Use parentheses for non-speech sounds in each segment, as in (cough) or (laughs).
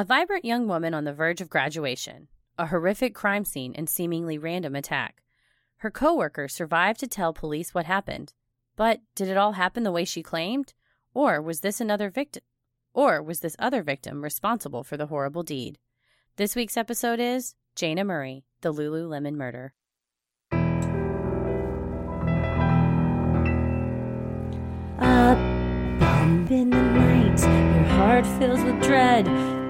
A vibrant young woman on the verge of graduation, a horrific crime scene and seemingly random attack. Her coworker survived to tell police what happened. But did it all happen the way she claimed? Or was this another victim? Or was this other victim responsible for the horrible deed? This week's episode is Jayna Murray, the Lululemon murder. A bump in the night, your heart fills with dread.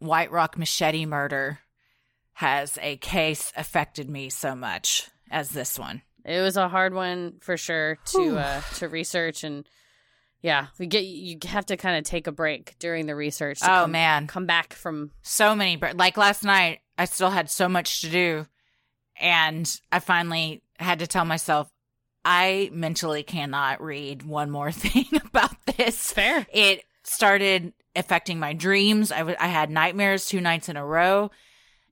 White Rock Machete murder has a case affected me so much as this one. It was a hard one for sure to uh, to research and yeah, we get you have to kind of take a break during the research. to Oh, come- man. come back from So many, like last night, I still had so much to do. And I finally had to tell myself, I mentally cannot read one more (laughs) thing about this. fair. It started affecting my dreams. I w- I had nightmares two nights in a row.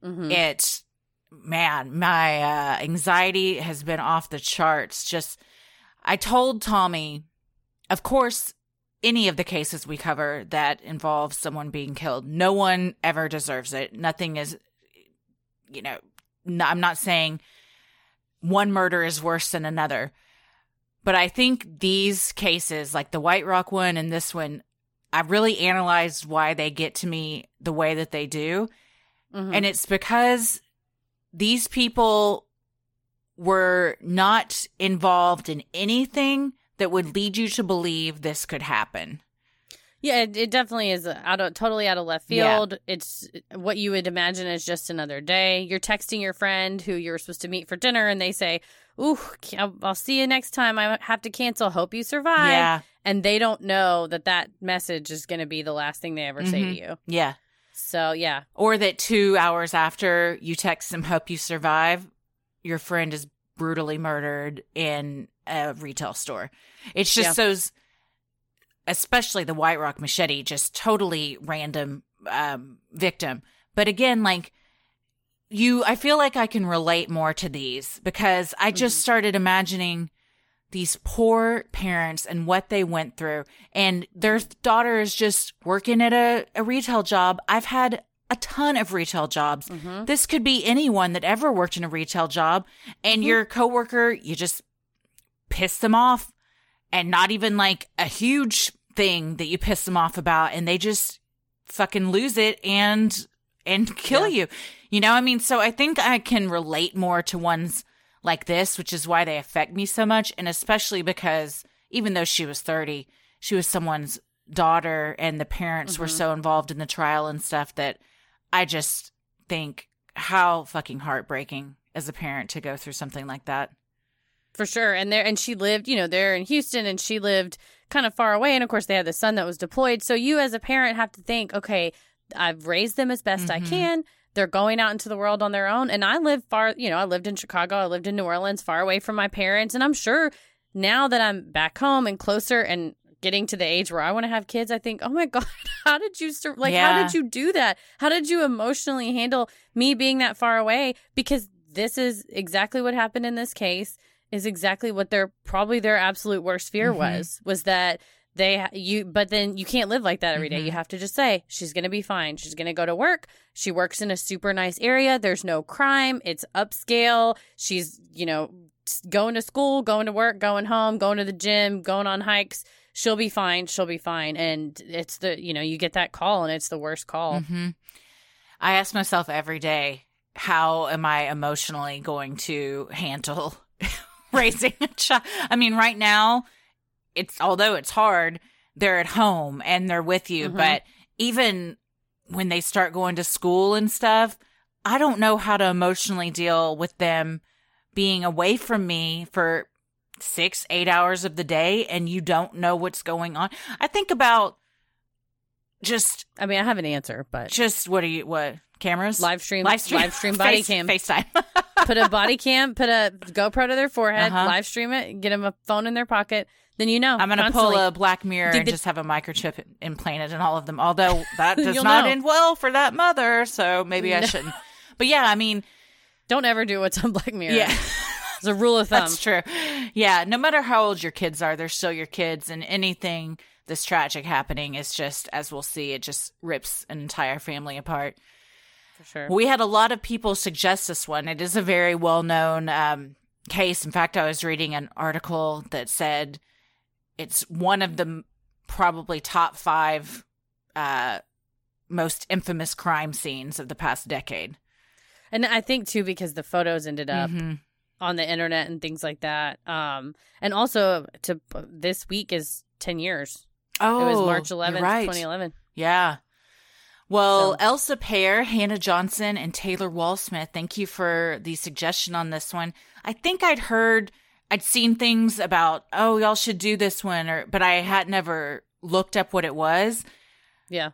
Mhm. it man my uh anxiety has been off the charts just i told tommy of course any of the cases we cover that involve someone being killed no one ever deserves it nothing is you know I'm not saying one murder is worse than another but i think these cases like the white rock one and this one i really analyzed why they get to me the way that they do Mhm. and it's because these people were not involved in anything that would lead you to believe this could happen. Yeah, it, it definitely is out of totally out of left Yeah. field. It's what you would imagine is just another day. You're texting your friend who you're supposed to meet for dinner, and they say, "Ooh, I'll, see you next time. I have to cancel. Hope you survive." Yeah. and they don't know that that message is going to be the last thing they ever say to Mhm. you. Yeah. So yeah, Or that two hours after you text them, hope you survive, your friend is brutally murdered in a retail store. It's just Yeah. those, especially the White Rock machete, just totally random um, victim. But again, like you, I feel like I can relate more to these because I just Mhm. started imagining these poor parents and what they went through and their daughter is just working at a, a retail job i've had a ton of retail jobs Mhm. this could be anyone that ever worked in a retail job and Mhm. your coworker you just piss them off and not even like a huge thing that you piss them off about and they just fucking lose it and and kill Yeah. you you know i mean so i think i can relate more to ones like this which is why they affect me so much and especially because even though she was 30 she was someone's daughter and the parents were Mhm. so involved in the trial and stuff that i just think how fucking heartbreaking as a parent to go through something like that for sure. And there, and she lived, you know, there in Houston, and she lived kind of far away. And of course, they had the son that was deployed. So you, as a parent, have to think, okay, I've raised them as best I Mhm. can. They're going out into the world on their own. And I live far, you know, I lived in Chicago, I lived in New Orleans, far away from my parents. And I'm sure now that I'm back home and closer and getting to the age where I want to have kids, I think, oh my (laughs) God, how did you, sur- like, how did you do that? How did you emotionally handle me being that far away? Because this is exactly what happened in this case is exactly what their probably their absolute worst fear Mhm. was was that they you but then you can't live like that every day. Mhm. you have to just say she's going to be fine. She's going to go to work. She works in a super nice area. There's no crime. It's upscale. She's you know going to school going to work going home going to the gym going on hikes. She'll be fine. She'll be fine. And it's the you know you get that call and it's the worst call. Hmm I ask myself every day, how am I emotionally going to handle (laughs) raising a child? I mean, right now, it's although it's hard, they're at home and they're with you, Mhm. but even when they start going to school and stuff, I don't know how to emotionally deal with them being away from me for six, eight hours of the day and you don't know what's going on. I think about just I mean, I have an answer, but just what are you what cameras live stream, live stream, live stream body (laughs) Face- cam. FaceTime. put a body cam, put a GoPro to their forehead, Uh-huh. live stream it, get them a phone in their pocket. Then you know. I'm gonna pull a Black Mirror Did and the- just have a microchip implanted in all of them. Although (laughs) that does not know. end well for that mother, so maybe I shouldn't. But yeah, I mean, Don't ever do what's on Black Mirror. yeah. (laughs) It's a rule of thumb. That's true. Yeah, no matter how old your kids are, they're still your kids, and anything this tragic happening is just, as we'll see, it just rips an entire family apart. For sure. We had a lot of people suggest this one. It is a very well known um, case. In fact, I was reading an article that said it's one of the probably top five uh, most infamous crime scenes of the past decade. And I think too because the photos ended up Mhm. on the internet and things like that. Um, and also to this week is ten years. Oh, it was March eleventh, right. twenty eleven. Yeah. Well, So- Elsa Pear, Hannah Johnson, and Taylor Wallsmith, thank you for the suggestion on this one. I think I'd heard, I'd seen things about, oh, y'all should do this one, or but I had never looked up what it was. Yeah.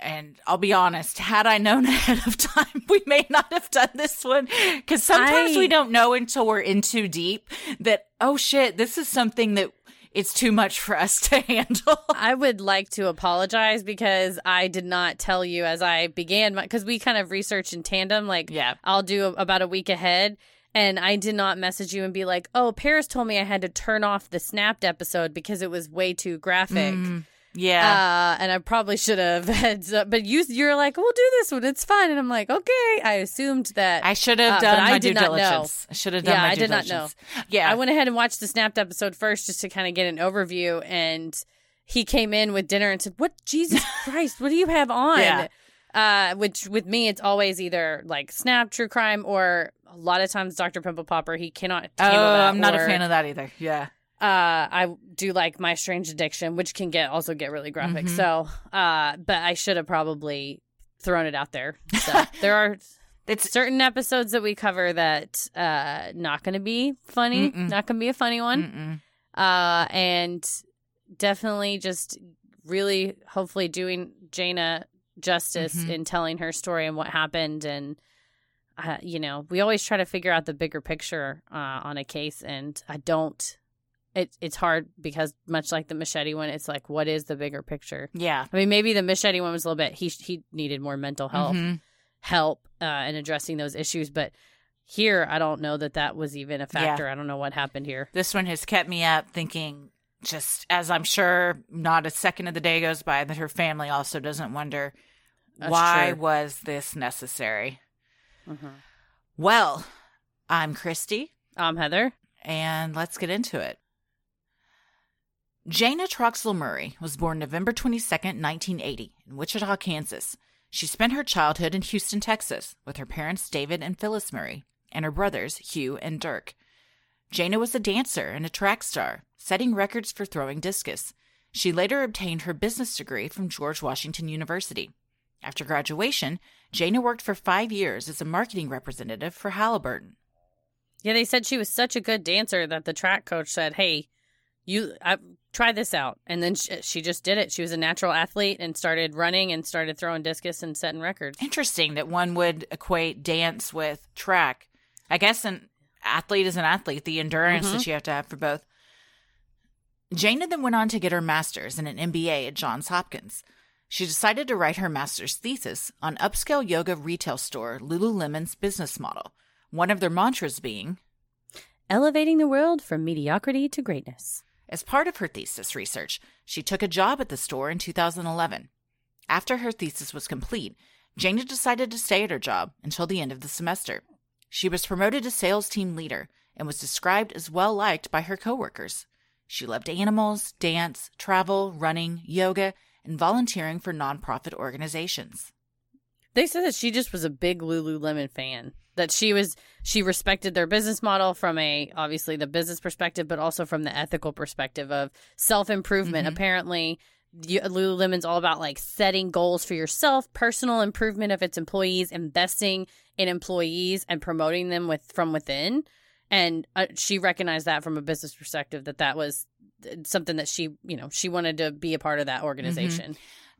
And I'll be honest, had I known (laughs) ahead of time, we may not have done this one. Because sometimes I- we don't know until we're in too deep that, oh shit, this is something that it's too much for us to (laughs) handle. I would like to apologize because I did not tell you as I began because we kind of research in tandem. Like, Yeah. I'll do about a week ahead, and I did not message you and be like, "Oh, Paris told me I had to turn off the Snapped episode because it was way too graphic." Mm, yeah. Uh, and I probably should have (laughs) heads up, but you you're like, "We'll do this one. It's fun." And I'm like, "Okay." I assumed that I should have Uh, done I my did due not know. diligence. I should have done Yeah, my I did not diligence. Yeah. I went ahead and watched the snapped episode first just to kind of get an overview. And he came in with dinner and said, "What Jesus (laughs) Christ? What do you have on?" Yeah. Uh, which with me, it's always either like snap, true crime, or a lot of times Dr. Pimple Popper. He cannot. oh, I'm not a fan of that either. Yeah. Uh, I do like my strange addiction, which can get also get really graphic. Mhm. So, uh, but I should have probably thrown it out there. (laughs) So there are It's certain episodes that we cover that uh not going to be funny, Mm-mm. not going to be a funny one. mm-mm. Uh and definitely just really hopefully doing Jayna justice Mhm. in telling her story and what happened and uh, you know, we always try to figure out the bigger picture uh, on a case, and I don't. It, it's hard because much like the machete one, it's like, what is the bigger picture? yeah. I mean, maybe the machete one was a little bit. He he needed more mental health Mhm. help uh, in addressing those issues. But here, I don't know that that was even a factor. I don't know what happened here. This one has kept me up thinking, just as I'm sure not a second of the day goes by that her family also doesn't wonder That's why true. was this necessary. Mm-hmm. Well, I'm Christy, I'm Heather. and let's get into it. Jayna Troxel Murray was born November 22nd, 1980, in Wichita, Kansas. She spent her childhood in Houston, Texas, with her parents David and Phyllis Murray, and her brothers Hugh and Dirk. Jayna was a dancer and a track star, setting records for throwing discus. She later obtained her business degree from George Washington University. After graduation, Jayna worked for five years as a marketing representative for Halliburton. Yeah, they said she was such a good dancer that the track coach said, "Hey, you I, try this out," and then she, she just did it. She was a natural athlete and started running and started throwing discus and setting records. Interesting that one would equate dance with track. I guess an athlete is an athlete, the endurance Mhm. that you have to have for both. Jayna then went on to get her master's and an MBA at Johns Hopkins. She decided to write her master's thesis on upscale yoga retail store Lululemon's business model, one of their mantras being Elevating the world from mediocrity to greatness. As part of her thesis research, she took a job at the store in 2011. After her thesis was complete, Jayna decided to stay at her job until the end of the semester. She was promoted to sales team leader and was described as well liked by her coworkers. She loved animals, dance, travel, running, yoga, and volunteering for nonprofit organizations. They said that she just was a big Lululemon fan. That she was she respected their business model from a obviously the business perspective, but also from the ethical perspective of self improvement. Mhm. Apparently, you, Lululemon's all about like setting goals for yourself, personal improvement of its employees, investing in employees, and promoting them with from within. And uh, she recognized that from a business perspective that that was something that she you know she wanted to be a part of that organization.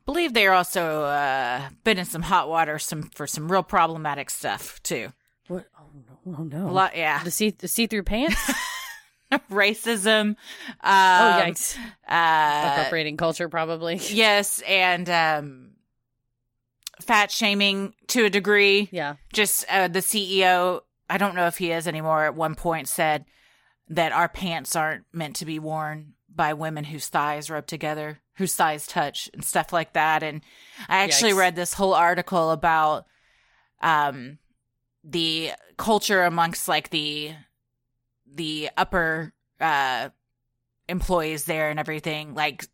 believe they're also uh, been in some hot water some for some real problematic stuff too. What? Oh no! Oh no! A lot, yeah. The see the see through pants. (laughs) Racism. Um, oh yikes! Uh, Appropriating culture, probably. (laughs) yes, and um, fat shaming to a degree. Yeah. Just uh, the CEO. I don't know if he is anymore. At one point, said that our pants aren't meant to be worn by women whose thighs rub together, whose thighs touch, and stuff like that. And I actually Yikes. read this whole article about um the culture amongst like the the upper uh employees there and everything like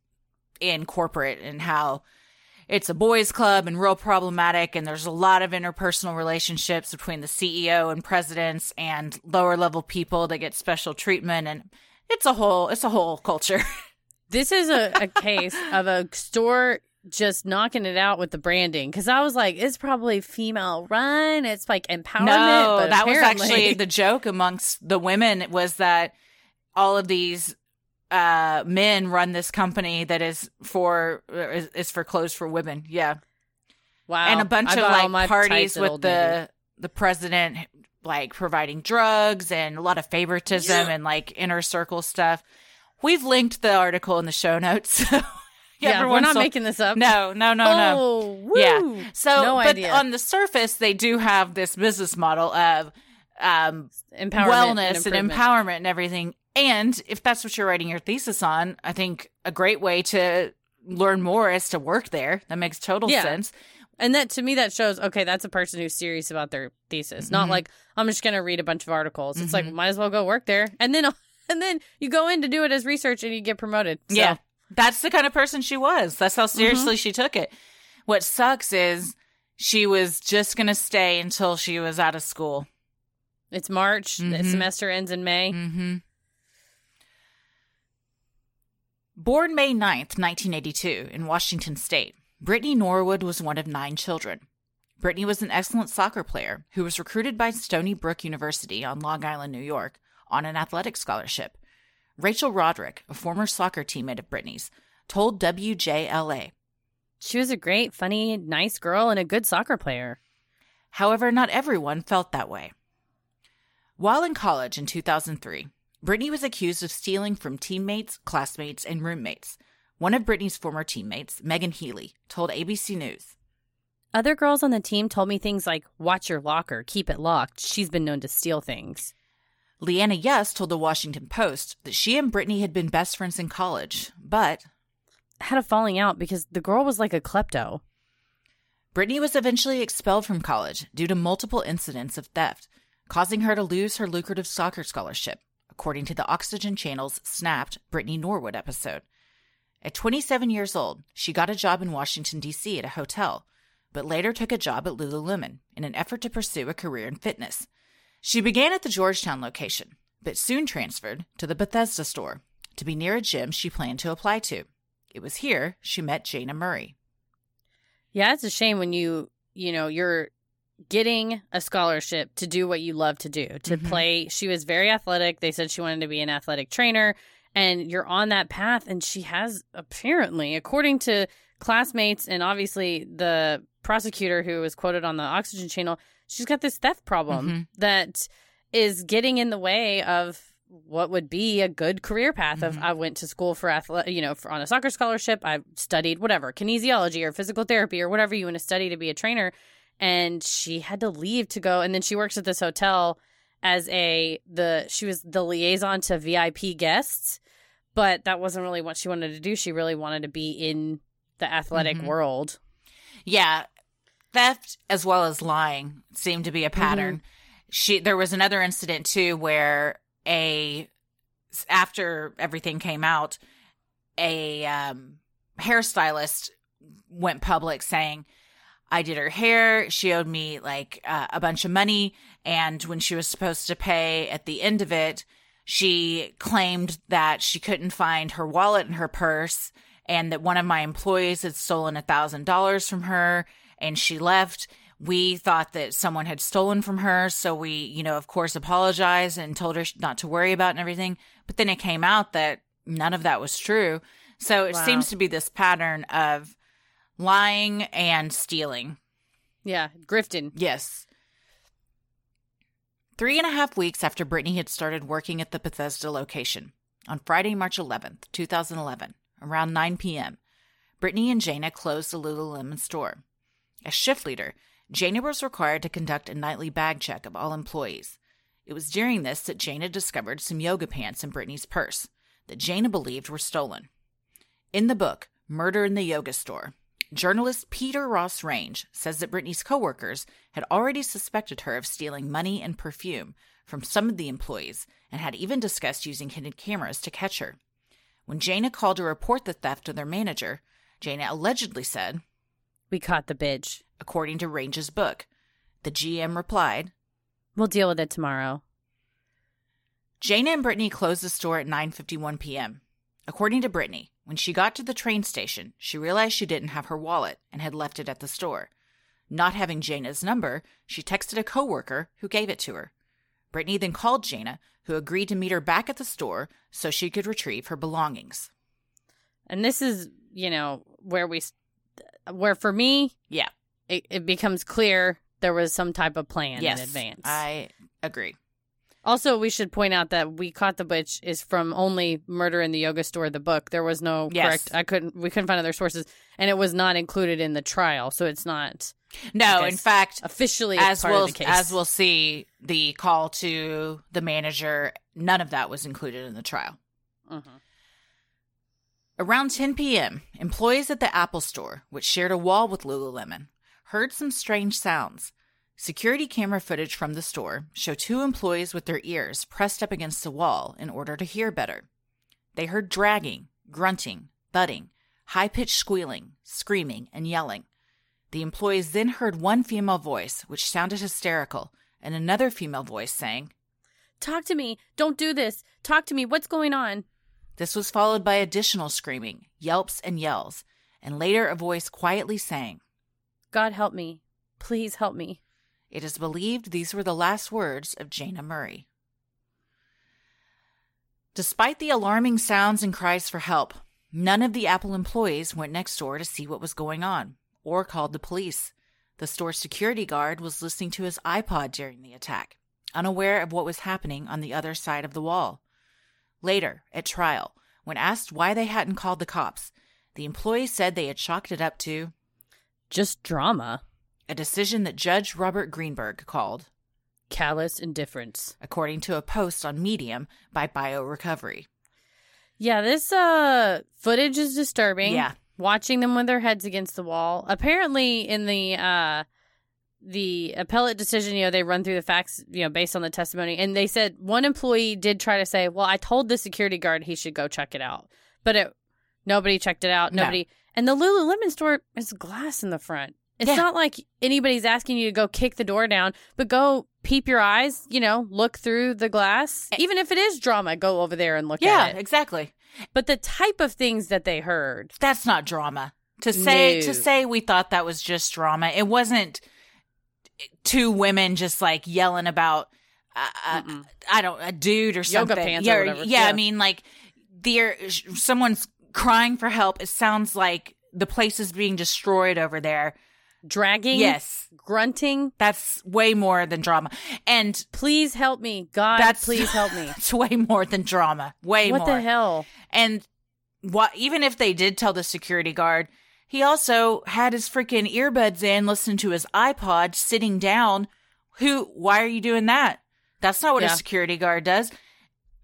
in corporate and how it's a boys club and real problematic and there's a lot of interpersonal relationships between the CEO and presidents and lower level people that get special treatment and it's a whole it's a whole culture. (laughs) This is a, a case of a store just knocking it out with the branding because I was like, it's probably female run. It's like empowerment. no, but that was actually the joke amongst the women was that all of these uh men run this company that is for is, is for clothes for women. Yeah. wow, and a bunch I of like parties with the Navy. the president like providing drugs and a lot of favoritism and like inner circle stuff. We've linked the article in the show notes. (laughs) So Yeah, we're not making this up. No, no, no, no. Oh, woo. Yeah. So, no but idea. on the surface, they do have this business model of um, empowerment, wellness and, improvement. empowerment and everything. And if that's what you're writing your thesis on, I think a great way to learn more is to work there. That makes total Yeah. sense. And that to me, that shows okay, that's a person who's serious about their thesis. Not Mhm. like I'm just gonna read a bunch of articles. It's like Mhm. might as well go work there, and then (laughs) and then you go in to do it as research, and you get promoted. So, Yeah. That's the kind of person she was. That's how seriously she took it. What sucks is she was just going to stay until she was out of school. it's March. The Mhm. semester ends in May. Mm-hmm. Born May 9th, 1982, in Washington State, Brittany Norwood was one of nine children. Brittany was an excellent soccer player who was recruited by Stony Brook University on Long Island, New York, on an athletic scholarship. Rachel Roderick, a former soccer teammate of Brittany's, told WJLA. She was a great, funny, nice girl and a good soccer player. However, not everyone felt that way. While in college in 2003, Brittany was accused of stealing from teammates, classmates, and roommates. One of Brittany's former teammates, Megan Healy, told ABC News. Other girls on the team told me things like, watch your locker, keep it locked. She's been known to steal things. Leanna Yes told the Washington Post that she and Brittany had been best friends in college, but Had a falling out because the girl was like a klepto. Brittany was eventually expelled from college due to multiple incidents of theft, causing her to lose her lucrative soccer scholarship, according to the Oxygen Channel's Snapped Brittany Norwood episode. At 27 years old, she got a job in Washington, D.C. at a hotel, but later took a job at Lululemon in an effort to pursue a career in fitness. She began at the Georgetown location, but soon transferred to the Bethesda store to be near a gym she planned to apply to. It was here she met Jayna Murray. Yeah, it's a shame when you, you know, you're getting a scholarship to do what you love to do, to Mhm. play. She was very athletic. They said she wanted to be an athletic trainer, and you're on that path. And she has apparently, according to classmates and obviously the prosecutor who was quoted on the Oxygen channel, she's got this theft problem Mhm. that is getting in the way of what would be a good career path of Mhm. I went to school for athlete, you know, for, on a soccer scholarship. I studied whatever, kinesiology or physical therapy or whatever you want to study to be a trainer. And she had to leave to go. And then she works at this hotel as a, the, she was the liaison to VIP guests, but that wasn't really what she wanted to do. She really wanted to be in the athletic Mhm. world. Yeah, theft as well as lying seemed to be a pattern. She there was another incident too where a after everything came out, a um, hairstylist went public saying, "I did her hair. She owed me like uh, a bunch of money, and when she was supposed to pay at the end of it." She claimed that she couldn't find her wallet and her purse, and that one of my employees had stolen a thousand dollars from her and she left we thought that someone had stolen from her so we you know of course apologized and told her not to worry about and everything but then it came out that none of that was true so it Wow. seems to be this pattern of lying and stealing. Yeah, grifting. Yes. Three and a half weeks after Brittany had started working at the Bethesda location, on Friday, March 11th, 2011, around 9 p.m., Brittany and Jayna closed the Lululemon store. As shift leader, Jayna was required to conduct a nightly bag check of all employees. It was during this that Jayna discovered some yoga pants in Brittany's purse that Jayna believed were stolen. In the book, Murder in the Yoga Store, journalist Peter Ross Range says that Brittany's coworkers had already suspected her of stealing money and perfume from some of the employees and had even discussed using hidden cameras to catch her. When Jayna called to report the theft to their manager, Jayna allegedly said, We caught the bitch. according to Range's book. The GM replied, We'll deal with it tomorrow. Jayna and Brittany closed the store at 9:51 p.m. According to Brittany, when she got to the train station, she realized she didn't have her wallet and had left it at the store. Not having Jayna's number, she texted a coworker who gave it to her. Brittany then called Jayna, who agreed to meet her back at the store so she could retrieve her belongings. And this is, you know, where we, where for me, Yeah. it, it becomes clear there was some type of plan yes. in advance. I agree. Also, we should point out that we caught the bitch is from only Murder in the Yoga Store, the book. There was no Yes. correct. I couldn't. We couldn't find other sources, and it was not included in the trial, so it's not No, Okay. in fact, officially as we'll of the case. as we'll see, the call to the manager, none of that was included in the trial. Mhm. Around 10 p.m., employees at the Apple store, which shared a wall with Lululemon, heard some strange sounds. Security camera footage from the store show two employees with their ears pressed up against the wall in order to hear better. They heard dragging, grunting, thudding, high pitched squealing, screaming, and yelling. The employees then heard one female voice, which sounded hysterical, and another female voice saying, Talk to me. Don't do this. Talk to me. What's going on? This was followed by additional screaming, yelps, and yells, and later a voice quietly saying, God help me. Please help me. It is believed these were the last words of Jayna Murray. Despite the alarming sounds and cries for help, none of the Apple employees went next door to see what was going on or called the police. The store security guard was listening to his iPod during the attack, unaware of what was happening on the other side of the wall. Later, at trial, when asked why they hadn't called the cops, the employees said they had chalked it up to Just drama. A decision that Judge Robert Greenberg called Callous indifference. according to a post on Medium by BioRecovery. Yeah, this uh footage is disturbing. Yeah. Watching them with their heads against the wall. Apparently in the uh the appellate decision, you know, they run through the facts, you know, based on the testimony. And they said one employee did try to say, Well, I told the security guard he should go check it out. But it nobody checked it out. No. Nobody and the Lululemon store is glass in the front. It's Yeah. not like anybody's asking you to go kick the door down, but go peep your eyes, you know, look through the glass. Even if it is drama, go over there and look Yeah, at it. exactly. But the type of things that they heard. That's not drama. To say No. to say we thought that was just drama. It wasn't two women just like yelling about uh, I don't a dude or something. Yoga pants or yeah, whatever. yeah, Yeah. I mean like there someone's crying for help. It sounds like the place is being destroyed over there. Dragging, Yes. grunting. That's way more than drama. And Please help me, God. That's- please help (laughs) me. it's way more than drama. Way what more. the hell? And what even if they did tell the security guard, he also had his freaking earbuds in, listening to his iPod, sitting down. Who? Why are you doing that? That's not what Yeah. a security guard does.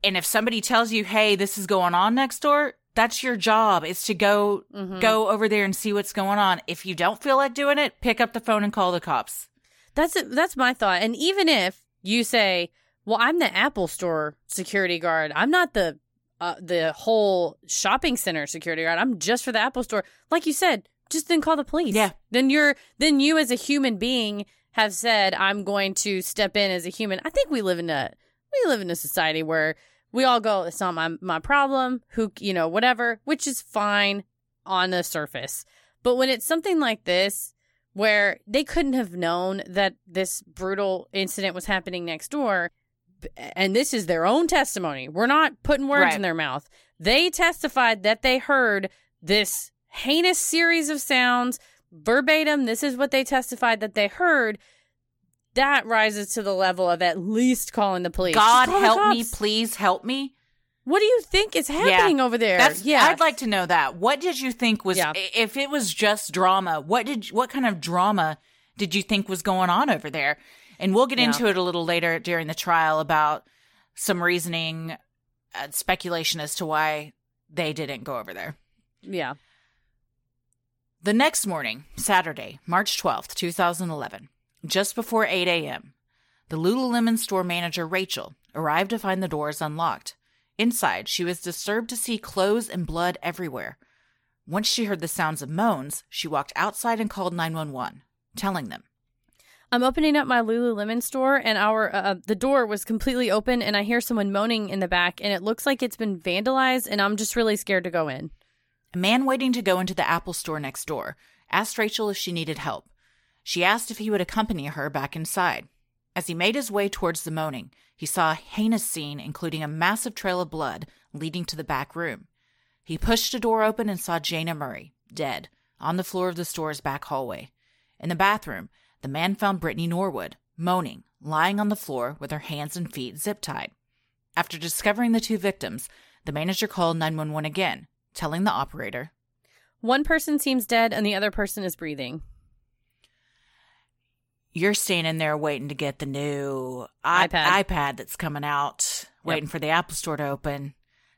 And if somebody tells you, "Hey, this is going on next door," that's your job. Is to go Mhm. go over there and see what's going on. If you don't feel like doing it, pick up the phone and call the cops. That's that's my thought. And even if you say, "Well, I'm the Apple Store security guard. I'm not the uh, the whole shopping center security guard. I'm just for the Apple Store." Like you said, just then call the police. Yeah. Then you're then you as a human being have said, "I'm going to step in as a human." I think we live in a we live in a society where we all go, "It's not my my problem." Who you know whatever, which is fine on the surface. But when it's something like this, where they couldn't have known that this brutal incident was happening next door, and this is their own testimony. We're not putting words Right. in their mouth. They testified that they heard this heinous series of sounds, verbatim, this is what they testified that they heard. That rises to the level of at least calling the police. God help me, please help me. What do you think is happening over there? That's yeah. I'd like to know that. What did you think was Yeah. if it was just drama? What did what kind of drama did you think was going on over there? And we'll get Yeah. into it a little later during the trial about some reasoning, uh, speculation as to why they didn't go over there. yeah. The next morning, Saturday, March 12th, 2011, just before 8 a.m., the Lululemon store manager, Rachel, arrived to find the doors unlocked. Inside, she was disturbed to see clothes and blood everywhere. Once she heard the sounds of moans, she walked outside and called 911, telling them. I'm opening up my Lululemon store, and our uh, the door was completely open, and I hear someone moaning in the back, and it looks like it's been vandalized, and I'm just really scared to go in. A man waiting to go into the Apple store next door asked Rachel if she needed help. She asked if he would accompany her back inside. As he made his way towards the moaning, he saw a heinous scene, including a massive trail of blood leading to the back room. He pushed a door open and saw Jayna Murray, dead, on the floor of the store's back hallway. In the bathroom, the man found Brittany Norwood, moaning, lying on the floor with her hands and feet zip tied. After discovering the two victims, the manager called 911 again, telling the operator, One person seems dead, and the other person is breathing. You're standing there waiting to get the new i- iPad. iPad that's coming out, waiting for the Apple Store to open.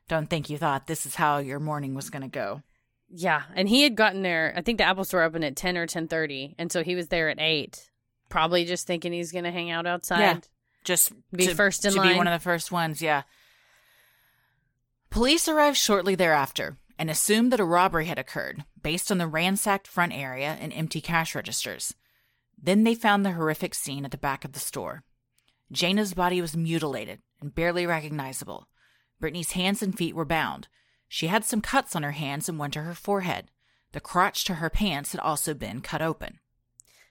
Don't think you thought this is how your morning was going to go. Yeah, and he had gotten there. I think the Apple Store opened at ten or ten thirty, and so he was there at eight, probably just thinking he's going to hang out outside. Yeah. Just Be to, first in to line. be one of the first ones. Yeah. Police arrived shortly thereafter and assumed that a robbery had occurred based on the ransacked front area and empty cash registers. Then they found the horrific scene at the back of the store. Jayna's body was mutilated and barely recognizable. Brittany's hands and feet were bound. She had some cuts on her hands and one to her forehead. The crotch to her pants had also been cut open.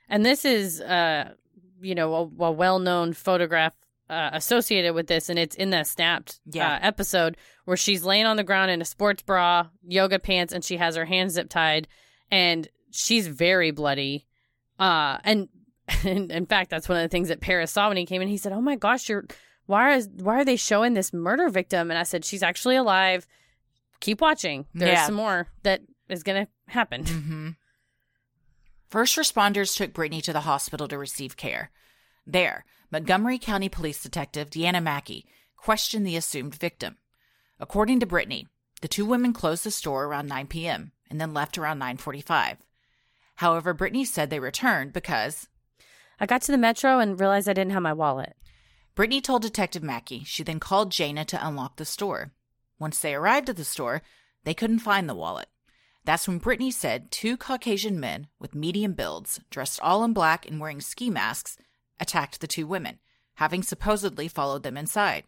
And this is, uh, you know, a, a well-known photograph uh, associated with this, and it's in the snapped Yeah. uh, episode where she's laying on the ground in a sports bra, yoga pants, and she has her hands zip tied, and she's very bloody. Uh, and, (laughs) and in fact, that's one of the things that Paris saw when he came in. He said, "Oh my gosh, you're why is why are they showing this murder victim?" And I said, "She's actually alive. Keep watching. There's Yeah. some more that is going to happen." (laughs) hmm First responders took Brittany to the hospital to receive care. There, Montgomery County Police Detective Deanna Mackey questioned the assumed victim. According to Brittany, the two women closed the store around 9 p.m. and then left around 9:45. However, Brittany said they returned because I got to the metro and realized I didn't have my wallet. Brittany told Detective Mackey she then called Jayna to unlock the store. Once they arrived at the store, they couldn't find the wallet. That's when Brittany said two Caucasian men with medium builds, dressed all in black and wearing ski masks, attacked the two women, having supposedly followed them inside.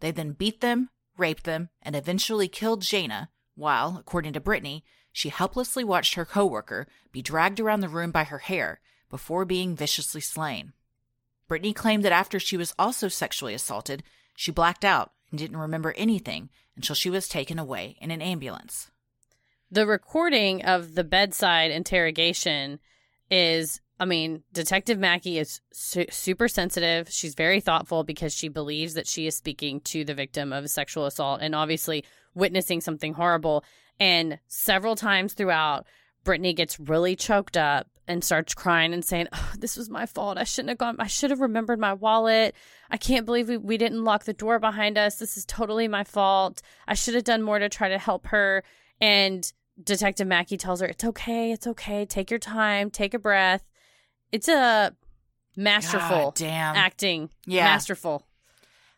They then beat them, raped them, and eventually killed Jayna, while, according to Brittany, she helplessly watched her coworker be dragged around the room by her hair before being viciously slain. Brittany claimed that after she was also sexually assaulted, she blacked out and didn't remember anything until she was taken away in an ambulance. The recording of the bedside interrogation is, I mean, Detective Mackey is su- super sensitive. She's very thoughtful because she believes that she is speaking to the victim of a sexual assault and obviously witnessing something horrible. And several times throughout, Brittany gets really choked up and starts crying and saying, oh, This was my fault. I shouldn't have gone. I should have remembered my wallet. I can't believe we, we didn't lock the door behind us. This is totally my fault. I should have done more to try to help her. And Detective Mackey tells her, It's okay. It's okay. Take your time. Take a breath. It's a masterful God damn. acting. Yeah. Masterful.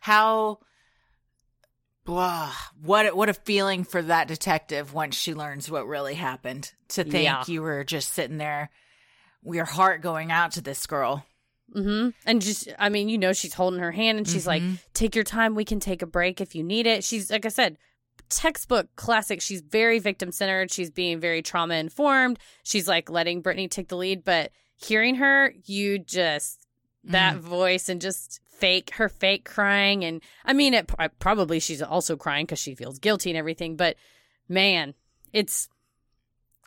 How blah, what a- what a feeling for that detective once she learns what really happened. To think Yeah. you were just sitting there, your heart going out to this girl. hmm And just, I mean, you know, she's holding her hand and she's like, Mhm. take your time. We can take a break if you need it. She's, like I said, textbook classic. She's very victim centered. She's being very trauma informed. She's like letting Brittany take the lead. But hearing her, you just, that voice and just fake, her fake crying. And I mean, it probably she's also crying because she feels guilty and everything. But man, it's,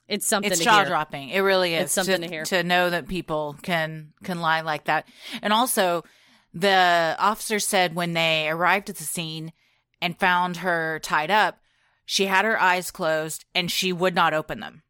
it's something it's to jaw dropping. It really is. It's something to hear. to know that people can can lie like that. And also, the officer said when they arrived at the scene and found her tied up, she had her eyes closed and she would not open them.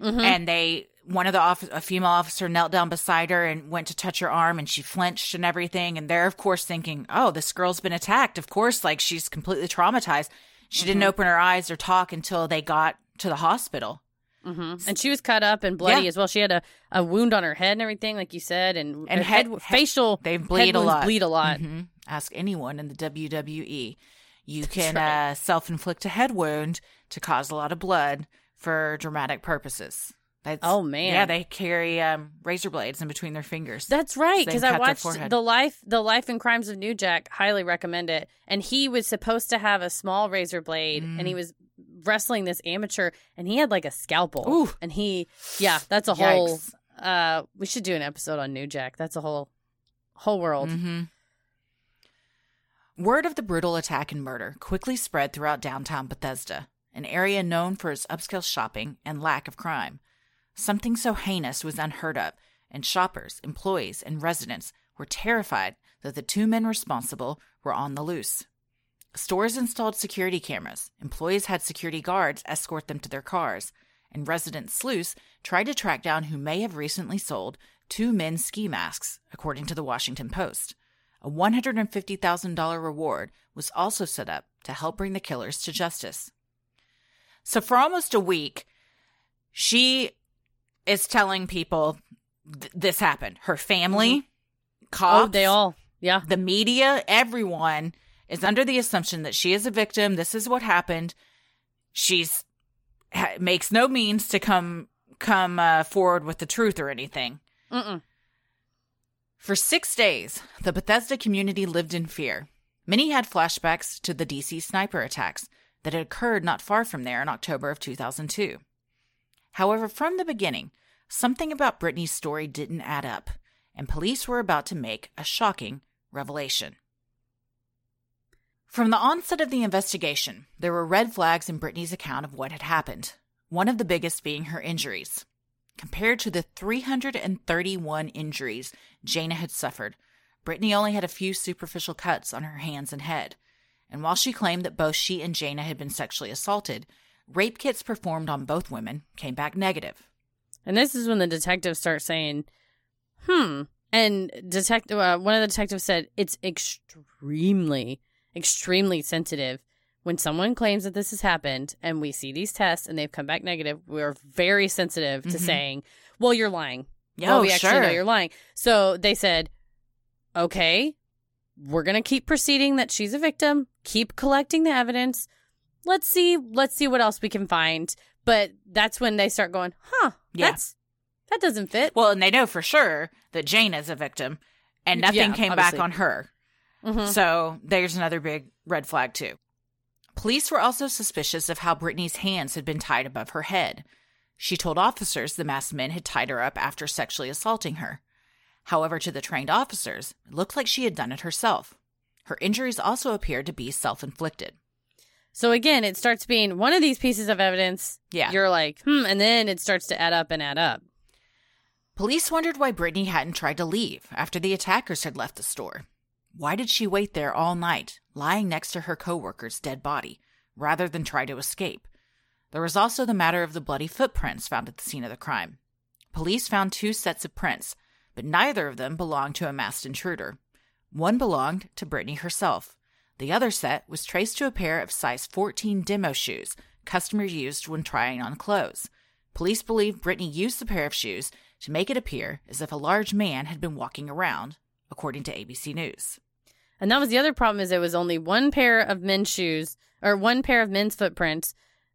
Mhm. And they one of the office, a female officer knelt down beside her and went to touch her arm and she flinched and everything and they're of course thinking oh this girl's been attacked of course like she's completely traumatized she didn't Mm-hmm. open her eyes or talk until they got to the hospital Mhm. And she was cut up and bloody Yeah. as well. She had a, a wound on her head and everything, like you said, and, And head- head, facial they bleed a lot Bleed a lot. hmm ask anyone in the wwe you can right. uh, self-inflict a head wound to cause a lot of blood for dramatic purposes Oh, man. yeah they carry um, razor blades in between their fingers That's right, because I watched the life, the life and crimes of New Jack. Highly recommend it. And he was supposed to have a small razor blade, and Mm. he was wrestling this amateur, and he had like a scalpel. Ooh. And he, yeah, that's a whole. Uh, we should do an episode on New Jack. That's a whole, whole world. hmm Word of the brutal attack and murder quickly spread throughout downtown Bethesda, an area known for its upscale shopping and lack of crime. Something so heinous was unheard of, and shoppers, employees, and residents were terrified that the two men responsible were on the loose. Stores installed security cameras, employees had security guards escort them to their cars, and resident sleuths tried to track down who may have recently sold two men's ski masks, according to the Washington Post. A $150,000 reward was also set up to help bring the killers to justice. So, for almost a week, she is telling people th- this happened. Her family, cops, Oh, they all, yeah. the media, everyone is under the assumption that she is a victim. This is what happened. She's ha- makes no means to come come uh, forward with the truth or anything. Mm-mm. For six days, the Bethesda community lived in fear. Many had flashbacks to the DC sniper attacks that had occurred not far from there in October of 2002. However, from the beginning, something about Brittany's story didn't add up, and police were about to make a shocking revelation. From the onset of the investigation, there were red flags in Brittany's account of what had happened, one of the biggest being her injuries. Compared to the 331 injuries Jayna had suffered, Brittany only had a few superficial cuts on her hands and head. And while she claimed that both she and Jayna had been sexually assaulted, rape kits performed on both women came back negative. And this is when the detectives start saying, "Hmm." And detective, uh, one of the detectives said, "It's extremely, extremely sensitive when someone claims that this has happened, and we see these tests and they've come back negative. We're very sensitive to Mhm. saying, well, you're lying. Yeah, well, oh, we actually sure. know you're lying.' So they said, okay, we're gonna keep proceeding that she's a victim. Keep collecting the evidence. Let's see. Let's see what else we can find." But that's when they start going, "Huh? Yeah. That's that doesn't fit." Well, and they know for sure that Jane is a victim, and nothing Yeah, came obviously. back on her. Mhm. So there's another big red flag, too. Police were also suspicious of how Brittany's hands had been tied above her head. She told officers the masked men had tied her up after sexually assaulting her. However, to the trained officers, it looked like she had done it herself. Her injuries also appeared to be self inflicted. So again, it starts being one of these pieces of evidence. Yeah. You're like, hmm, and then it starts to add up and add up. Police wondered why Brittany hadn't tried to leave after the attackers had left the store. Why did she wait there all night, lying next to her coworker's dead body, rather than try to escape? There was also the matter of the bloody footprints found at the scene of the crime. Police found two sets of prints, but neither of them belonged to a masked intruder. One belonged to Brittany herself. The other set was traced to a pair of size 14 demo shoes customers used when trying on clothes. Police believe Brittany used the pair of shoes to make it appear as if a large man had been walking around, according to ABC News. And that was the other problem is it was only one pair of men's shoes or one pair of men's footprints.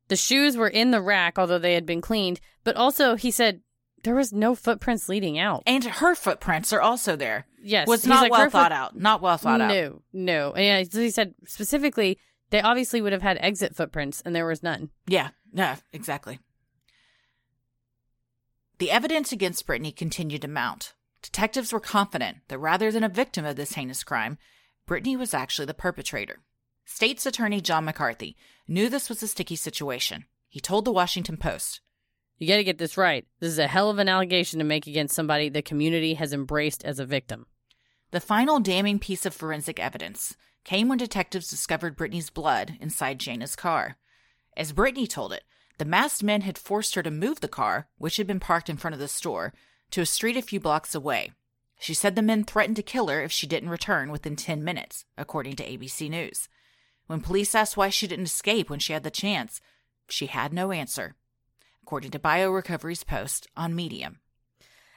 The shoes were in the rack, although they had been cleaned. But also, he said there was no footprints leading out. And her footprints are also there. Yes, Was not like, well thought foot- out. Not well thought out. No, no. And yeah, so he said specifically they obviously would have had exit footprints, and there was none. Yeah, yeah, exactly. The evidence against Brittany continued to mount. Detectives were confident that rather than a victim of this heinous crime, Brittany was actually the perpetrator. State's Attorney John McCarthy knew this was a sticky situation. He told the Washington Post, You got to get this right. This is a hell of an allegation to make against somebody the community has embraced as a victim. The final damning piece of forensic evidence came when detectives discovered Brittany's blood inside Jayna's car. As Brittany told it, the masked men had forced her to move the car, which had been parked in front of the store, to a street a few blocks away. She said the men threatened to kill her if she didn't return within 10 minutes, according to ABC News. When police asked why she didn't escape when she had the chance, she had no answer, according to BioRecovery's post on Medium.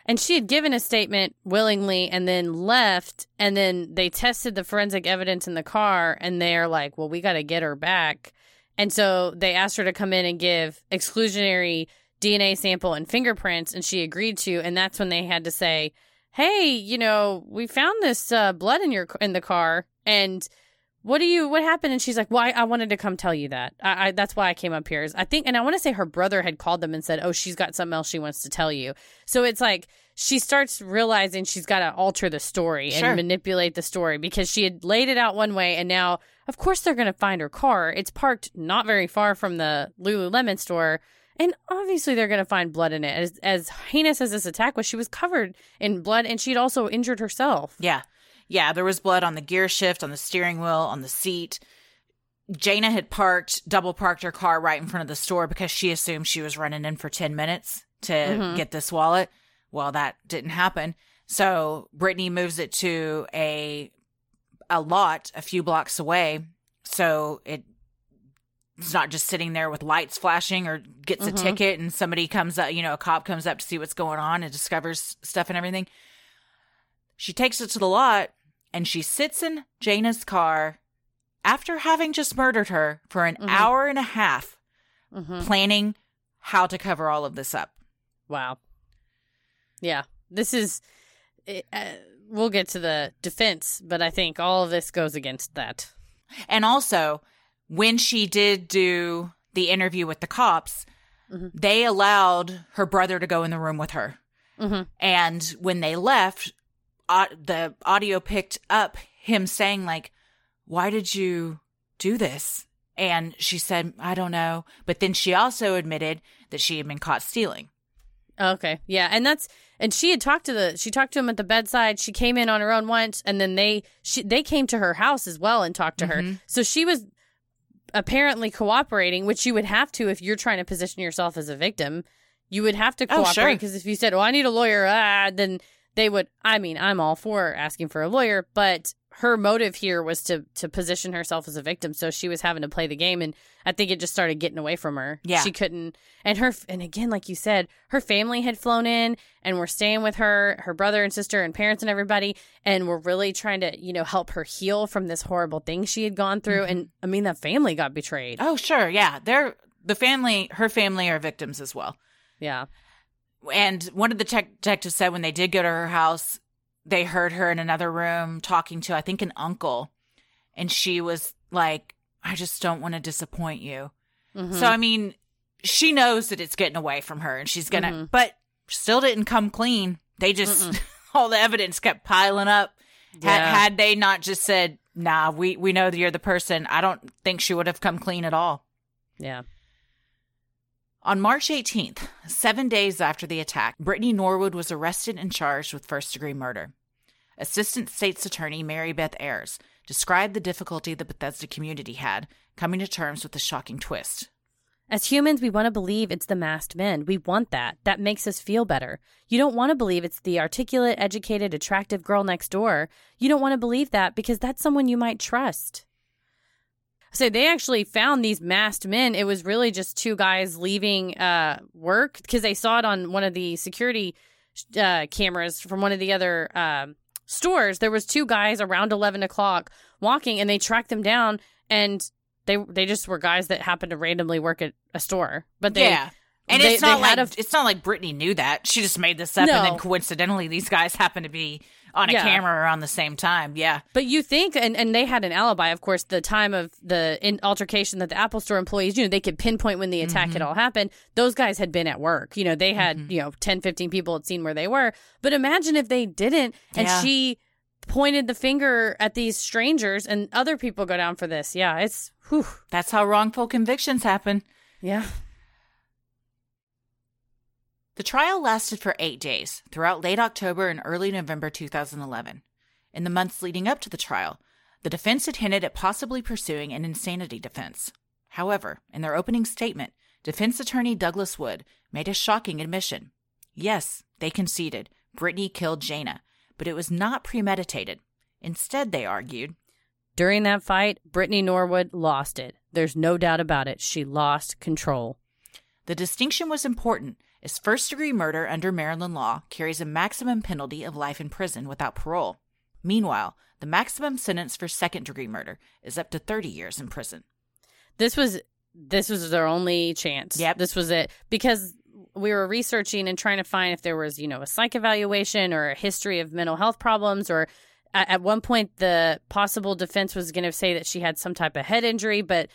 And she had given a statement willingly and then left. And then they tested the forensic evidence in the car and they're like, well, we got to get her back. And so they asked her to come in and give exclusionary DNA sample and fingerprints. And she agreed to. And that's when they had to say, hey, you know, we found this uh, blood in your in the car. And what do you what happened? And she's like why well, I, I wanted to come tell you that. I, I that's why i came up here i think and i want to say her brother had called them and said oh she's got something else she wants to tell you. So it's like she starts realizing she's got to alter the story Sure. and manipulate the story because she had laid it out one way and now of course they're going to find her car. It's parked not very far from the lululemon store and obviously they're going to find blood in it. As, as heinous as this attack was she was covered in blood and she'd also injured herself. Yeah. Yeah, there was blood on the gear shift, on the steering wheel, on the seat. Jayna had parked, double parked her car right in front of the store because she assumed she was running in for 10 minutes to Mhm. get this wallet. Well, that didn't happen. So Brittany moves it to a a lot a few blocks away. So it it's not just sitting there with lights flashing or gets Mhm. a ticket and somebody comes up, you know, a cop comes up to see what's going on and discovers stuff and everything. She takes it to the lot and she sits in Jayna's car after having just murdered her for an Mhm. hour and a half, hmm planning how to cover all of this up. Wow. Yeah, this is. it- Uh, we'll get to the defense, but I think all of this goes against that. And also, when she did do the interview with the cops, Mhm. they allowed her brother to go in the room with her. hmm And when they left, uh, the audio picked up him saying, like, why did you do this? And she said, I don't know. But then she also admitted that she had been caught stealing. Okay, yeah, and that's and she had talked to the she talked to him at the bedside. She came in on her own once, and then they she they came to her house as well and talked to her. Mhm. So she was apparently cooperating, which you would have to if you're trying to position yourself as a victim. You would have to Oh, cooperate sure. because if you said, "Oh, I need a lawyer," ah, then they would. I mean, I'm all for asking for a lawyer, but her motive here was to to position herself as a victim, so she was having to play the game, and I think it just started getting away from her. Yeah. she couldn't, and her, and again, like you said, her family had flown in and were staying with her, her brother and sister and parents and everybody, and were really trying to, you know, help her heal from this horrible thing she had gone through. Mm-hmm. And I mean, that family got betrayed. Oh, sure. Yeah. They're the family, her family are victims as well. Yeah, And one of the tech detectives said when they did go to her house, they heard her in another room talking to, I think, an uncle. And she was like, I just don't want to disappoint you. Mhm. So, I mean, she knows that it's getting away from her and she's going to, Mhm. but still didn't come clean. They just, (laughs) all the evidence kept piling up. Had, had they not just said, nah, we, we know that you're the person, I don't think she would have come clean at all. yeah, On March 18th, seven days after the attack, Brittany Norwood was arrested and charged with first degree murder. Assistant State's Attorney Mary Beth Ayers described the difficulty the Bethesda community had coming to terms with the shocking twist. As humans, we want to believe it's the masked men. We want that. That makes us feel better. You don't want to believe it's the articulate, educated, attractive girl next door. You don't want to believe that because that's someone you might trust. So they actually found these masked men. It was really just two guys leaving uh, work because they saw it on one of the security uh, cameras from one of the other um stores. There was two guys around eleven o'clock walking, and they tracked them down and they they just were guys that happened to randomly work at a store, but they yeah. And they- it's not like a- it's not like Brittany knew that. She just made this up and then coincidentally these guys happened to be on a Yeah. camera around the same time. Yeah. But you think, and, and they had an alibi, of course, the time of the in altercation that the Apple Store employees, you know, they could pinpoint when the attack Mm-hmm. had all happened. Those guys had been at work. You know, they had, you know, 10, 15 people had seen where they were. But imagine if they didn't and Yeah. she pointed the finger at these strangers and other people go down for this. Yeah, it's, whew. That's how wrongful convictions happen. Yeah. The trial lasted for eight days, throughout late October and early November 2011. In the months leading up to the trial, the defense had hinted at possibly pursuing an insanity defense. However, in their opening statement, defense attorney Douglas Wood made a shocking admission. Yes, they conceded Brittany killed Jayna, but it was not premeditated. Instead, they argued, During that fight, Brittany Norwood lost it. There's no doubt about it. She lost control. The distinction was important, as first degree murder under Maryland law carries a maximum penalty of life in prison without parole. Meanwhile, the maximum sentence for second degree murder is up to 30 years in prison. This was this was their only chance. Yep. This was it because we were researching and trying to find if there was, you know, a psych evaluation or a history of mental health problems or at, at one point the possible defense was going to say that she had some type of head injury, but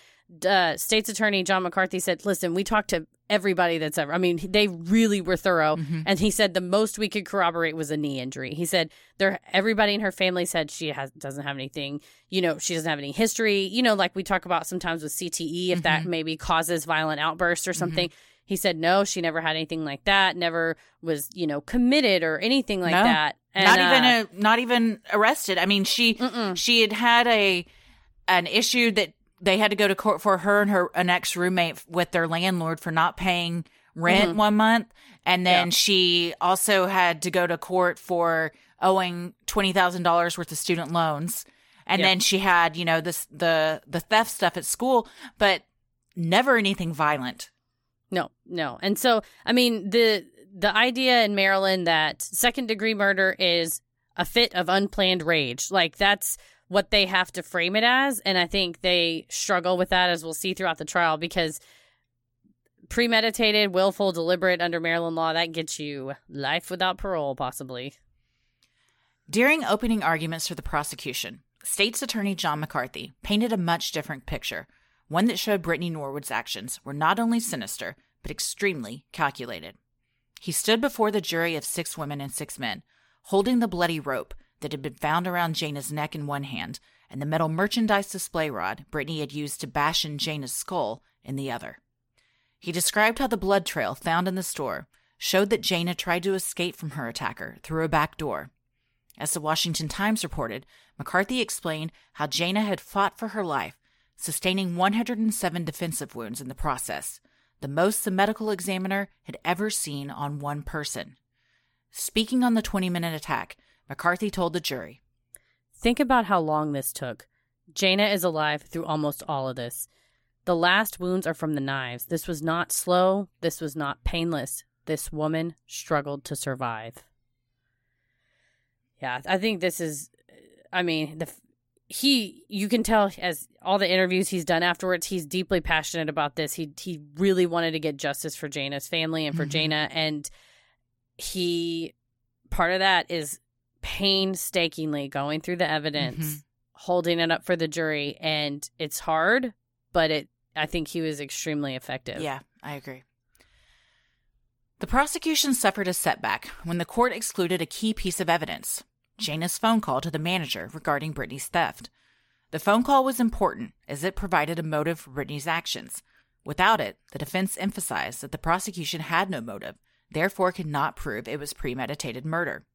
uh, state's attorney John McCarthy said, "Listen, we talked to everybody that's ever. I mean, they really were thorough." Mm-hmm. And he said the most we could corroborate was a knee injury. He said there everybody in her family said she has doesn't have anything. You know, she doesn't have any history. You know, like we talk about sometimes with CTE, if that mm-hmm. maybe causes violent outbursts or something. Mm-hmm. He said no, she never had anything like that. Never was, you know, committed or anything like No. that. And, not uh, even a, not even arrested. I mean, she Mm-mm. she had had a an issue that they had to go to court for her and her an ex roommate with their landlord for not paying rent Mhm. one month, and then Yeah. she also had to go to court for owing twenty thousand dollars worth of student loans, and Yep. then she had you know this the the theft stuff at school, but never anything violent. No, no. And so, I mean, the the idea in Maryland that second degree murder is a fit of unplanned rage, like that's what they have to frame it as, and I think they struggle with that as we'll see throughout the trial because premeditated, willful, deliberate under Maryland law that gets you life without parole possibly. During opening arguments for the prosecution, State's Attorney John McCarthy painted a much different picture, one that showed Brittany Norwood's actions were not only sinister, but extremely calculated. He stood before the jury of six women and six men, holding the bloody rope that had been found around Jayna's neck in one hand and the metal merchandise display rod Brittany had used to bash in Jayna's skull in the other. He described how the blood trail found in the store showed that Jayna tried to escape from her attacker through a back door. As the Washington Times reported, McCarthy explained how Jayna had fought for her life, sustaining 107 defensive wounds in the process, the most the medical examiner had ever seen on one person. Speaking on the 20 minute attack, McCarthy told the jury, Think about how long this took. Jayna is alive through almost all of this. The last wounds are from the knives. This was not slow. This was not painless. This woman struggled to survive. Yeah, I think this is. I mean, the he. You can tell as all the interviews he's done afterwards. He's deeply passionate about this. He he really wanted to get justice for Jayna's family and for Mhm. Jayna, and he part of that is painstakingly going through the evidence, Mhm. holding it up for the jury, and it's hard, but it. I think he was extremely effective. Yeah, I agree. The prosecution suffered a setback when the court excluded a key piece of evidence Jayna's phone call to the manager regarding Brittany's theft. The phone call was important as it provided a motive for Brittany's actions. Without it, the defense emphasized that the prosecution had no motive, therefore could not prove it was premeditated murder.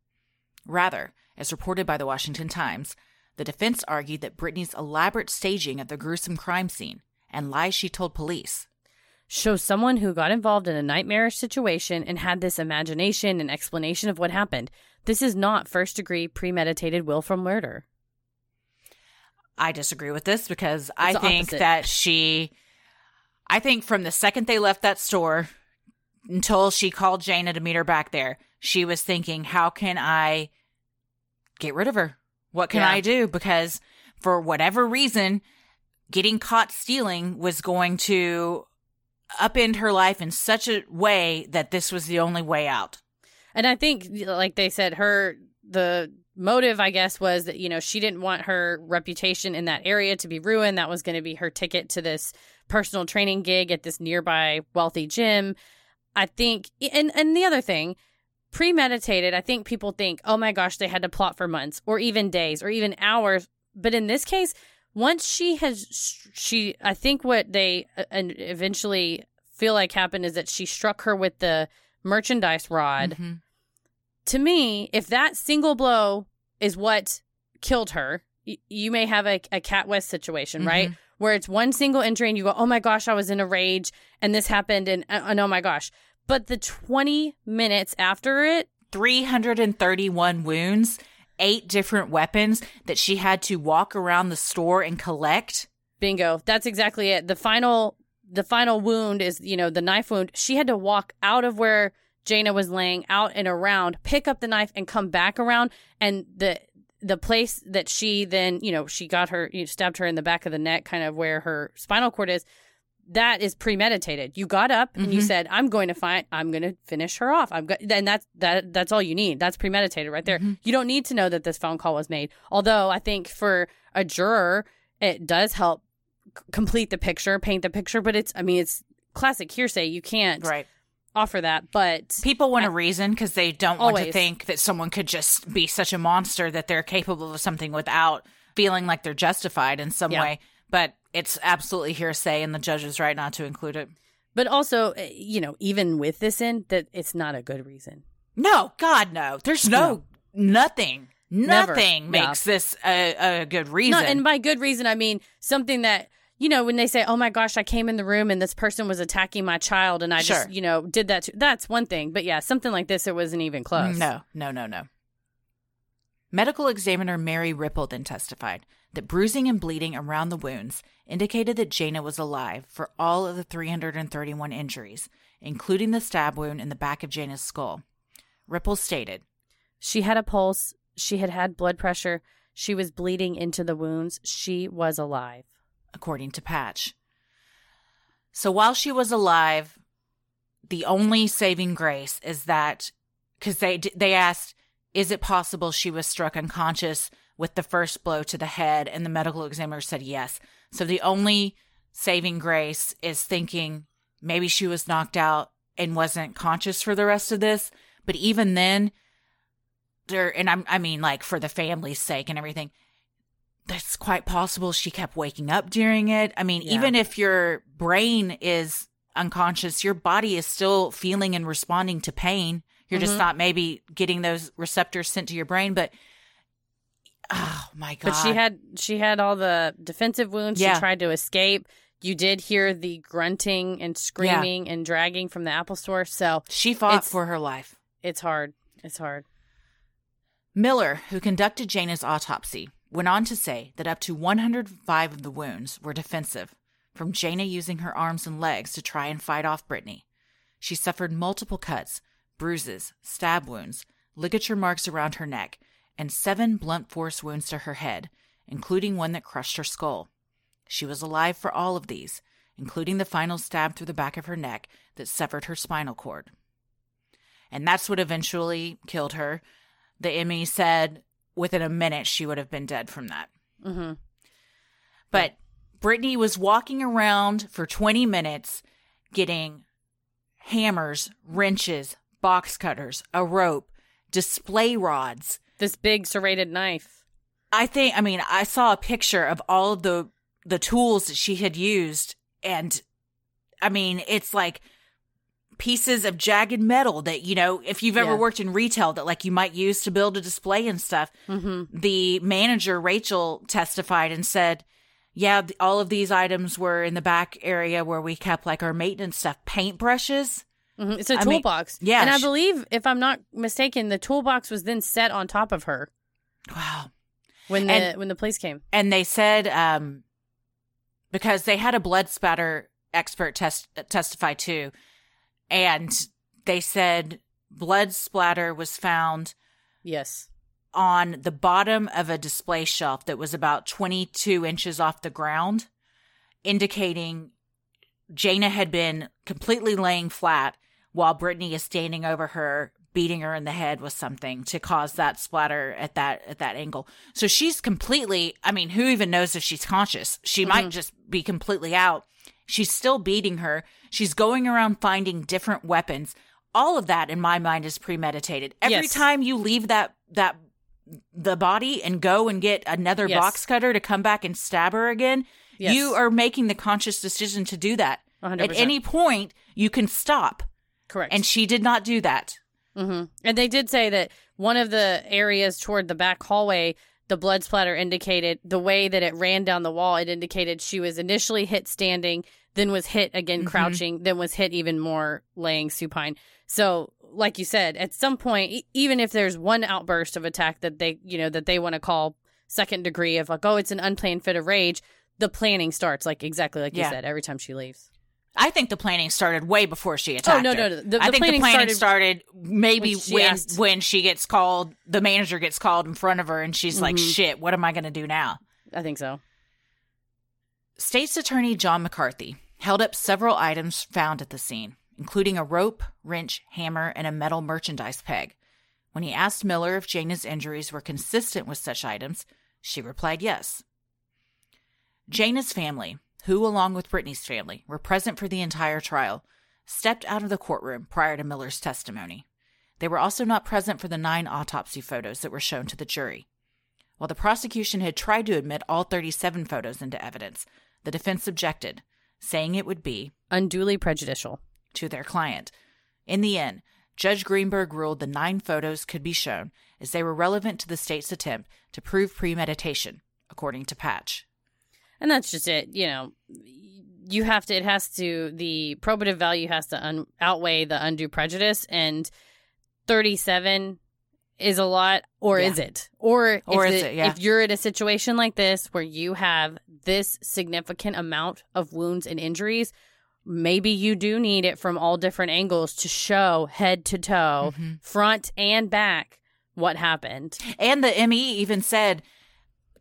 Rather, as reported by the Washington Times, the defense argued that Brittany's elaborate staging of the gruesome crime scene and lies she told police shows someone who got involved in a nightmarish situation and had this imagination and explanation of what happened. This is not first degree premeditated willful murder. I disagree with this because I think opposite. that she, I think from the second they left that store until she called Jayna to meet her back there, she was thinking, how can I get rid of her? What can Yeah. I do? Because for whatever reason, getting caught stealing was going to upend her life in such a way that this was the only way out. And I think, like they said, her the motive, I guess, was that you know she didn't want her reputation in that area to be ruined. That was going to be her ticket to this personal training gig at this nearby wealthy gym. I think, and and the other thing, premeditated. I think people think, oh my gosh, they had to plot for months or even days or even hours. But in this case, once she has, she, I think what they uh, and eventually feel like happened is that she struck her with the merchandise rod. Mm-hmm. To me, if that single blow is what killed her, y- you may have a, a Cat West situation, right? Where it's one single injury and you go, oh my gosh, I was in a rage and this happened and, and oh my gosh. But the 20 minutes after it, 331 wounds, eight different weapons that she had to walk around the store and collect. bingo, that's exactly it. The final the final wound is, you know, the knife wound. She had to walk out of where Jayna was laying out and around, pick up the knife and come back around and the the place that she then, you know, she got her, you know, stabbed her in the back of the neck, kind of where her spinal cord is. That is premeditated. You got up and you Mhm. said, "I'm going to find. I'm going to finish her off." I'm go-, and that's that. That's all you need. That's premeditated right there. Mhm. You don't need to know that this phone call was made. Although I think for a juror, it does help c- complete the picture, paint the picture. But it's, I mean, it's classic hearsay. You can't Right. offer that. But People want a reason because they don't want to think that someone could just be such a monster that they're capable of something without feeling like they're justified in some Yeah. way. But it's absolutely hearsay, and the judge is right not to include it. but also, eh, you know, even with this in, that it's not a good reason. No, God, no. There's no, nothing, nothing Yeah. makes this a, a good reason. Not, and by good reason, I mean something that you know when they say, "Oh my gosh, I came in the room and this person was attacking my child," and I Sure. just you know did that. Too. That's one thing, but yeah, something like this, it wasn't even close. No, no, no, no. Medical examiner Mary Ripple then testified that bruising and bleeding around the wounds indicated that Jayna was alive for all of the 331 injuries, including the stab wound in the back of Jayna's skull. Ripple stated, she had a pulse. She had had blood pressure. She was bleeding into the wounds. She was alive. according to Patch. So while she was alive, the only saving grace is that because they they asked, is it possible she was struck unconscious with the first blow to the head, and the medical examiner said yes. So the only saving grace is thinking maybe she was knocked out and wasn't conscious for the rest of this. But even then, there and I'm, I mean, like for the family's sake and everything, that's quite possible she kept waking up during it. I mean, Yeah. even if your brain is unconscious, your body is still feeling and responding to pain. You're just Mhm. not maybe getting those receptors sent to your brain, but oh my god. But she had she had all the defensive wounds. Yeah. She tried to escape. You did hear the grunting and screaming and dragging from the Apple store. So she fought for her life. it's hard. It's hard. Miller, who conducted Jayna's autopsy, went on to say that up to 105 of the wounds were defensive, from Jayna using her arms and legs to try and fight off Brittany. She suffered multiple cuts, bruises, stab wounds, ligature marks around her neck, and seven blunt force wounds to her head, including one that crushed her skull. She was alive for all of these, including the final stab through the back of her neck that severed her spinal cord. And that's what eventually killed her. The ME said within a minute she would have been dead from that. hmm But Brittany was walking around for 20 minutes getting hammers, wrenches, box cutters, a rope, display rods. This big serrated knife. I think I mean I saw a picture of all of the the tools that she had used and I mean it's like pieces of jagged metal that you know if you've ever Yeah. worked in retail that like you might use to build a display and stuff hmm the manager Rachel testified and said, "Yeah, all of these items were in the back area where we kept like our maintenance stuff, paintbrushes." Hmm It's a I mean, toolbox. yeah, and I believe, if I'm not mistaken, the toolbox was then set on top of her Wow. when the And- when the police came. And they said um because they had a blood spatter expert test testify too, and they said blood splatter was found Yes. on the bottom of a display shelf that was about 22 inches off the ground, indicating Jayna had been completely laying flat while Brittany is standing over her, beating her in the head with something to cause that splatter at that at that angle. So she's completely I mean, who even knows if she's conscious? She might just be completely out. She's still beating her. She's going around finding different weapons. All of that in my mind is premeditated. Every Yes. time you leave that that the body and go and get another Yes. box cutter to come back and stab her again, Yes. you are making the conscious decision to do that. 100%. At any point, you can stop. Correct. And she did not do that. hmm And they did say that one of the areas toward the back hallway, the blood splatter indicated the way that it ran down the wall. It indicated she was initially hit standing, then was hit again Mhm. crouching, then was hit even more laying supine. So, like you said, at some point, e- even if there's one outburst of attack that they, you know, that they want to call second degree of like, oh, it's an unplanned fit of rage, the planning starts like exactly like Yeah. you said every time she leaves. I think the planning started way before she attacked Oh, no, no, no. The- I the think planning the planning started started, maybe when she when asked- when she gets called, the manager gets called in front of her, and she's like, Mhm. "Shit, what am I going to do now?" I think so. State's Attorney John McCarthy held up several items found at the scene, including a rope, wrench, hammer, and a metal merchandise peg. When he asked Miller if Jayna's injuries were consistent with such items, she replied yes. Jayna's family, who, along with Brittany's family, were present for the entire trial, stepped out of the courtroom prior to Miller's testimony. They were also not present for the nine autopsy photos that were shown to the jury. While the prosecution had tried to admit all 37 photos into evidence, the defense objected, saying it would be Unduly prejudicial. to their client. In the end, Judge Greenberg ruled the nine photos could be shown as they were relevant to the state's attempt to prove premeditation, according to Patch. And that's just it. You know, you have to, it has to, the probative value has to un, outweigh the undue prejudice. And 37 is a lot, or Yeah. is it? Or, Or if is the- it, yeah. If you're in a situation like this where you have this significant amount of wounds and injuries, maybe you do need it from all different angles to show head to toe, Mhm. front and back, what happened. And the ME even said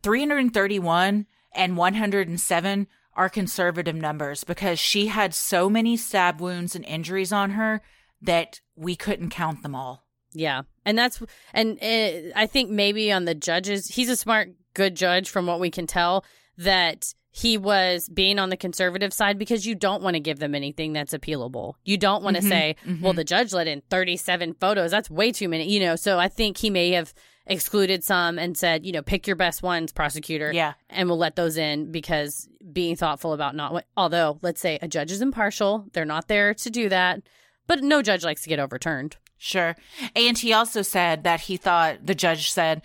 331 and 107 are conservative numbers because she had so many stab wounds and injuries on her that we couldn't count them all. Yeah. And that's, and uh, I think maybe on the judges, he's a smart, good judge from what we can tell that he was being on the conservative side because you don't want to give them anything that's appealable. You don't want to Mhm, say, mhm. well, the judge let in 37 photos. That's way too many, you know. So I think he may have excluded some and said, you know, pick your best ones, prosecutor. Yeah. And we'll let those in because being thoughtful about not what, although let's say a judge is impartial, they're not there to do that. But no judge likes to get overturned. Sure. And he also said that he thought, the judge said,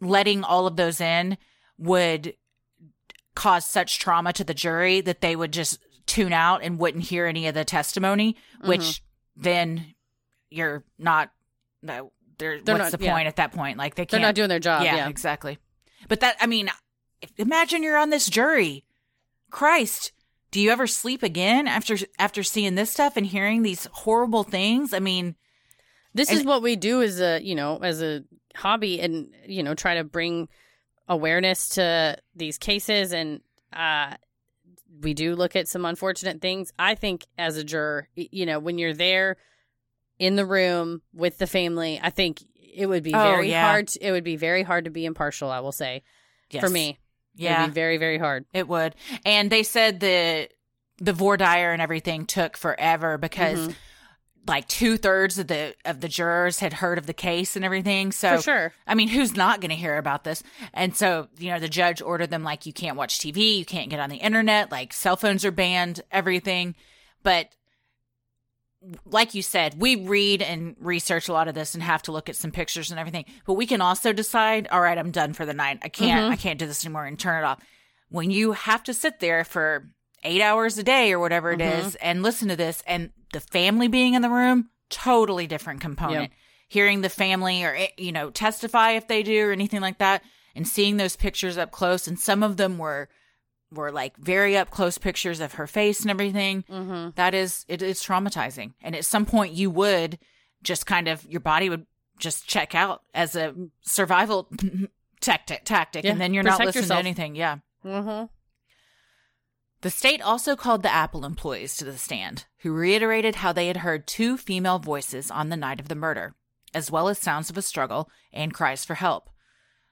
letting all of those in would cause such trauma to the jury that they would just tune out and wouldn't hear any of the testimony, which Mm-hmm. then you're not, no, they're, They're what's not- the yeah. point at that point? Like they can't, They're can't. doing their job. yeah, yeah. exactly. But that, I mean, imagine you're on this jury. Christ, do you ever sleep again after after seeing this stuff and hearing these horrible things? I mean, this And- is what we do as a you know as a hobby and you know try to bring awareness to these cases and uh we do look at some unfortunate things i think as a juror you know when you're there in the room with the family i think it would be Oh, very yeah. hard it would be very hard to be impartial i will say yes. for me yeah, very very hard It would. And they said the the voir dire and everything took forever because Mhm. like two thirds of the of the jurors had heard of the case and everything. So for sure I mean, who's not going to hear about this? And so, you know, the judge ordered them like you can't watch TV, you can't get on the internet, like cell phones are banned, everything. But like you said, we read and research a lot of this and have to look at some pictures and everything. But we can also decide, all right, I'm done for the night. I can't Mhm. I can't do this anymore and turn it off. When you have to sit there for 8 hours a day or whatever it is Mhm. and listen to this and the family being in the room, totally different component. Hearing the family or eh, you know testify if they do or anything like that and seeing those pictures up close and some of them were were like very up close pictures of her face and everything. Hmm that is it is traumatizing. And at some point you would just kind of your body would just check out as a survival (laughs) tactic tactic Yeah, and then you're not protect listening yourself. to anything. Yeah. Hmm the state also called the apple employees to the stand who reiterated how they had heard two female voices on the night of the murder as well as sounds of a struggle and cries for help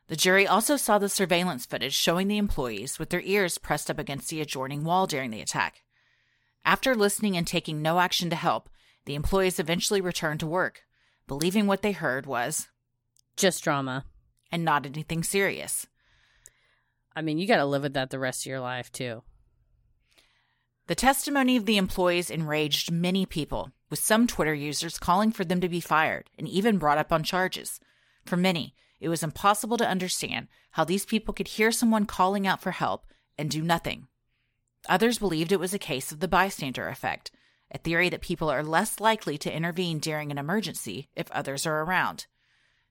the jury also saw the surveillance footage showing the employees with their ears pressed up against the adjoining wall during the attack. After listening and taking no action to help, the employees eventually returned to work, believing what they heard was, just drama and not anything serious. i mean you got to live with that the rest of your life too The testimony of the employees enraged many people, with some Twitter users calling for them to be fired and even brought up on charges. For many, it was impossible to understand how these people could hear someone calling out for help and do nothing. Others believed it was a case of the bystander effect, a theory that people are less likely to intervene during an emergency if others are around.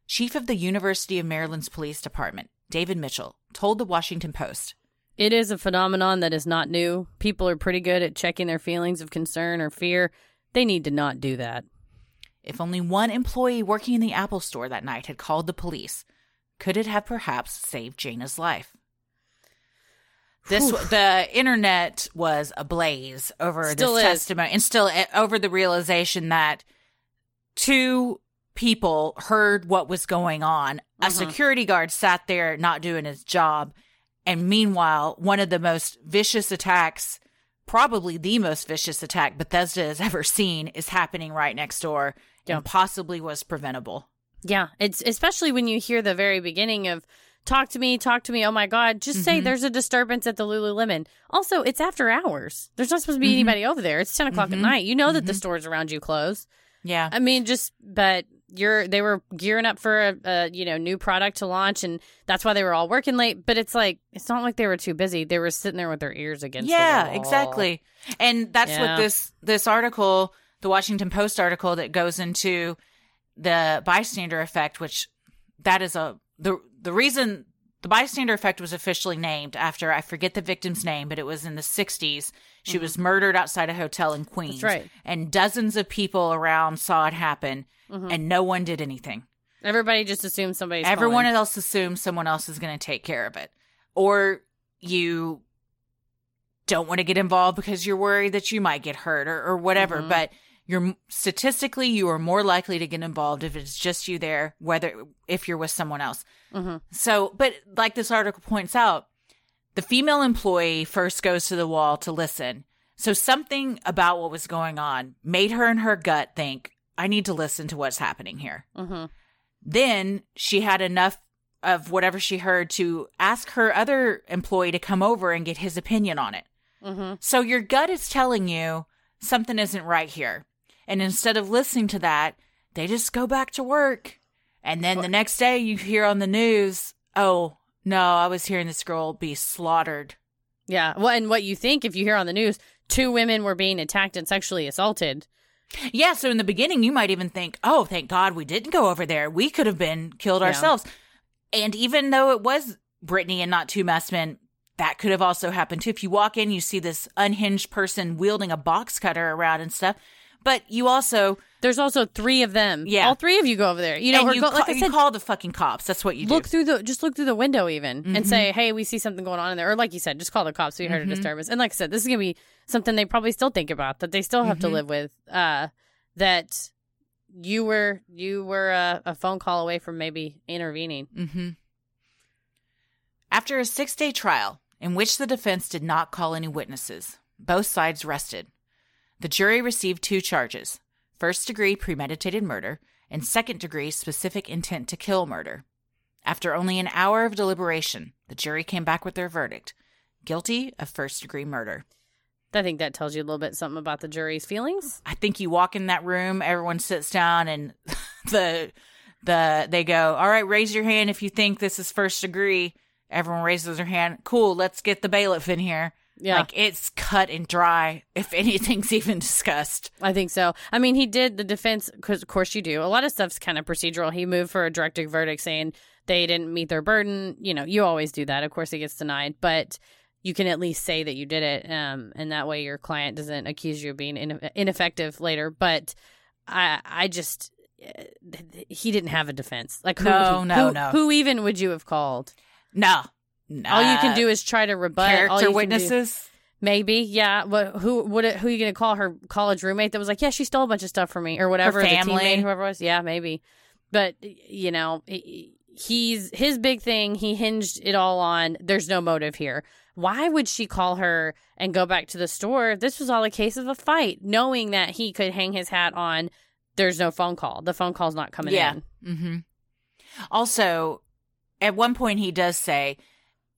Chief of the University of Maryland's Police Department, David Mitchell, told the Washington Post It is a phenomenon that is not new. People are pretty good at checking their feelings of concern or fear. They need to not do that. If only one employee working in the Apple store that night had called the police, could it have perhaps saved Jayna's life? This the internet was ablaze over Still this is. testimony, and still eh, over the realization that two people heard what was going on. A Mhm. security guard sat there not doing his job, and meanwhile, one of the most vicious attacks, probably the most vicious attack Bethesda has ever seen, is happening right next door, Yeah. and possibly was preventable. Yeah, it's especially when you hear the very beginning of talk to me, talk to me. Oh my god, just say Mhm. there's a disturbance at the Lululemon. Also, it's after hours. There's not supposed to be Mhm. anybody over there. It's 10 o'clock Mhm. at night. You know that the Mhm. stores around you close. Yeah. I mean, just but you're they were gearing up for a, a you know new product to launch, and that's why they were all working late. But it's like it's not like they were too busy. They were sitting there with their ears against. the yeah exactly and that's Yeah. what this this article the washington post article that goes into the bystander effect which that is a the the reason the bystander effect was officially named after i forget the victim's name but it was in the 60s she was murdered outside a hotel in queens Mm-hmm. right. and dozens of people around saw it happen Mhm. and no one did anything Everybody just assumes somebody's. Everyone calling. else assumes someone else is going to take care of it. Or you don't want to get involved because you're worried that you might get hurt or, or whatever. Mhm. But you're statistically, you are more likely to get involved if it's just you there, whether if you're with someone else. Mhm. So, but like this article points out, the female employee first goes to the wall to listen. So something about what was going on made her in her gut think, I need to listen to what's happening here. Mhm. Then she had enough of whatever she heard to ask her other employee to come over and get his opinion on it. Mhm. So your gut is telling you something isn't right here. And instead of listening to that, they just go back to work. And then the next day you hear on the news, oh, no, I was hearing this girl be slaughtered. Yeah. Well, and what you think if you hear on the news, two women were being attacked and sexually assaulted. Yeah, so in the beginning, you might even think, oh, thank God we didn't go over there. We could have been killed Yeah. ourselves. And even though it was Brittany and not two messmen, that could have also happened too. If you walk in, you see this unhinged person wielding a box cutter around and stuff. But you also, There's also three of them. Yeah. All three of you go over there. You know, and or you, go, ca- like I said, call the fucking cops. That's what you look do. through the just look through the window even Mhm. and say, hey, we see something going on in there. Or like you said, just call the cops. We heard Mhm. a disturbance. And like I said, this is gonna be something they probably still think about that they still have to Mhm. live with. Uh, that you were you were a, a phone call away from maybe intervening. hmm After a six day trial, in which the defense did not call any witnesses, both sides rested. The jury received two charges first degree premeditated murder and second degree specific intent to kill murder. After only an hour of deliberation, the jury came back with their verdict guilty of first degree murder. I think that tells you a little bit something about the jury's feelings. I think you walk in that room, everyone sits down, and (laughs) the the they go, "All right, raise your hand if you think this is first degree." Everyone raises their hand. Cool, let's get the bailiff in here. Yeah, Like it's cut and dry. If (laughs) anything's even discussed. I think so. I mean, he did the defense because, of course, you do. A lot of stuff's kind of procedural. He moved for a directed verdict saying they didn't meet their burden. You know, you always do that. Of course, it gets denied, but you can at least say that you did it, um, and that way your client doesn't accuse you of being ine- ineffective later. But I, I just. uh, He didn't have a defense. Like who, No, no, who, no. Who even would you have called? No, no. All you can do is try to rebut. Character witnesses. Maybe, yeah. But who would it, who are you going to call her college roommate that was like, yeah, she stole a bunch of stuff from me or whatever. the family. teammate, whoever it was, yeah, maybe. But you know, he's his big thing. He hinged it all on. There's no motive here. Why would she call her and go back to the store? This was all a case of a fight, knowing that he could hang his hat on. There's no phone call. The phone call's not coming Yeah. in. hmm Also, at one point, he does say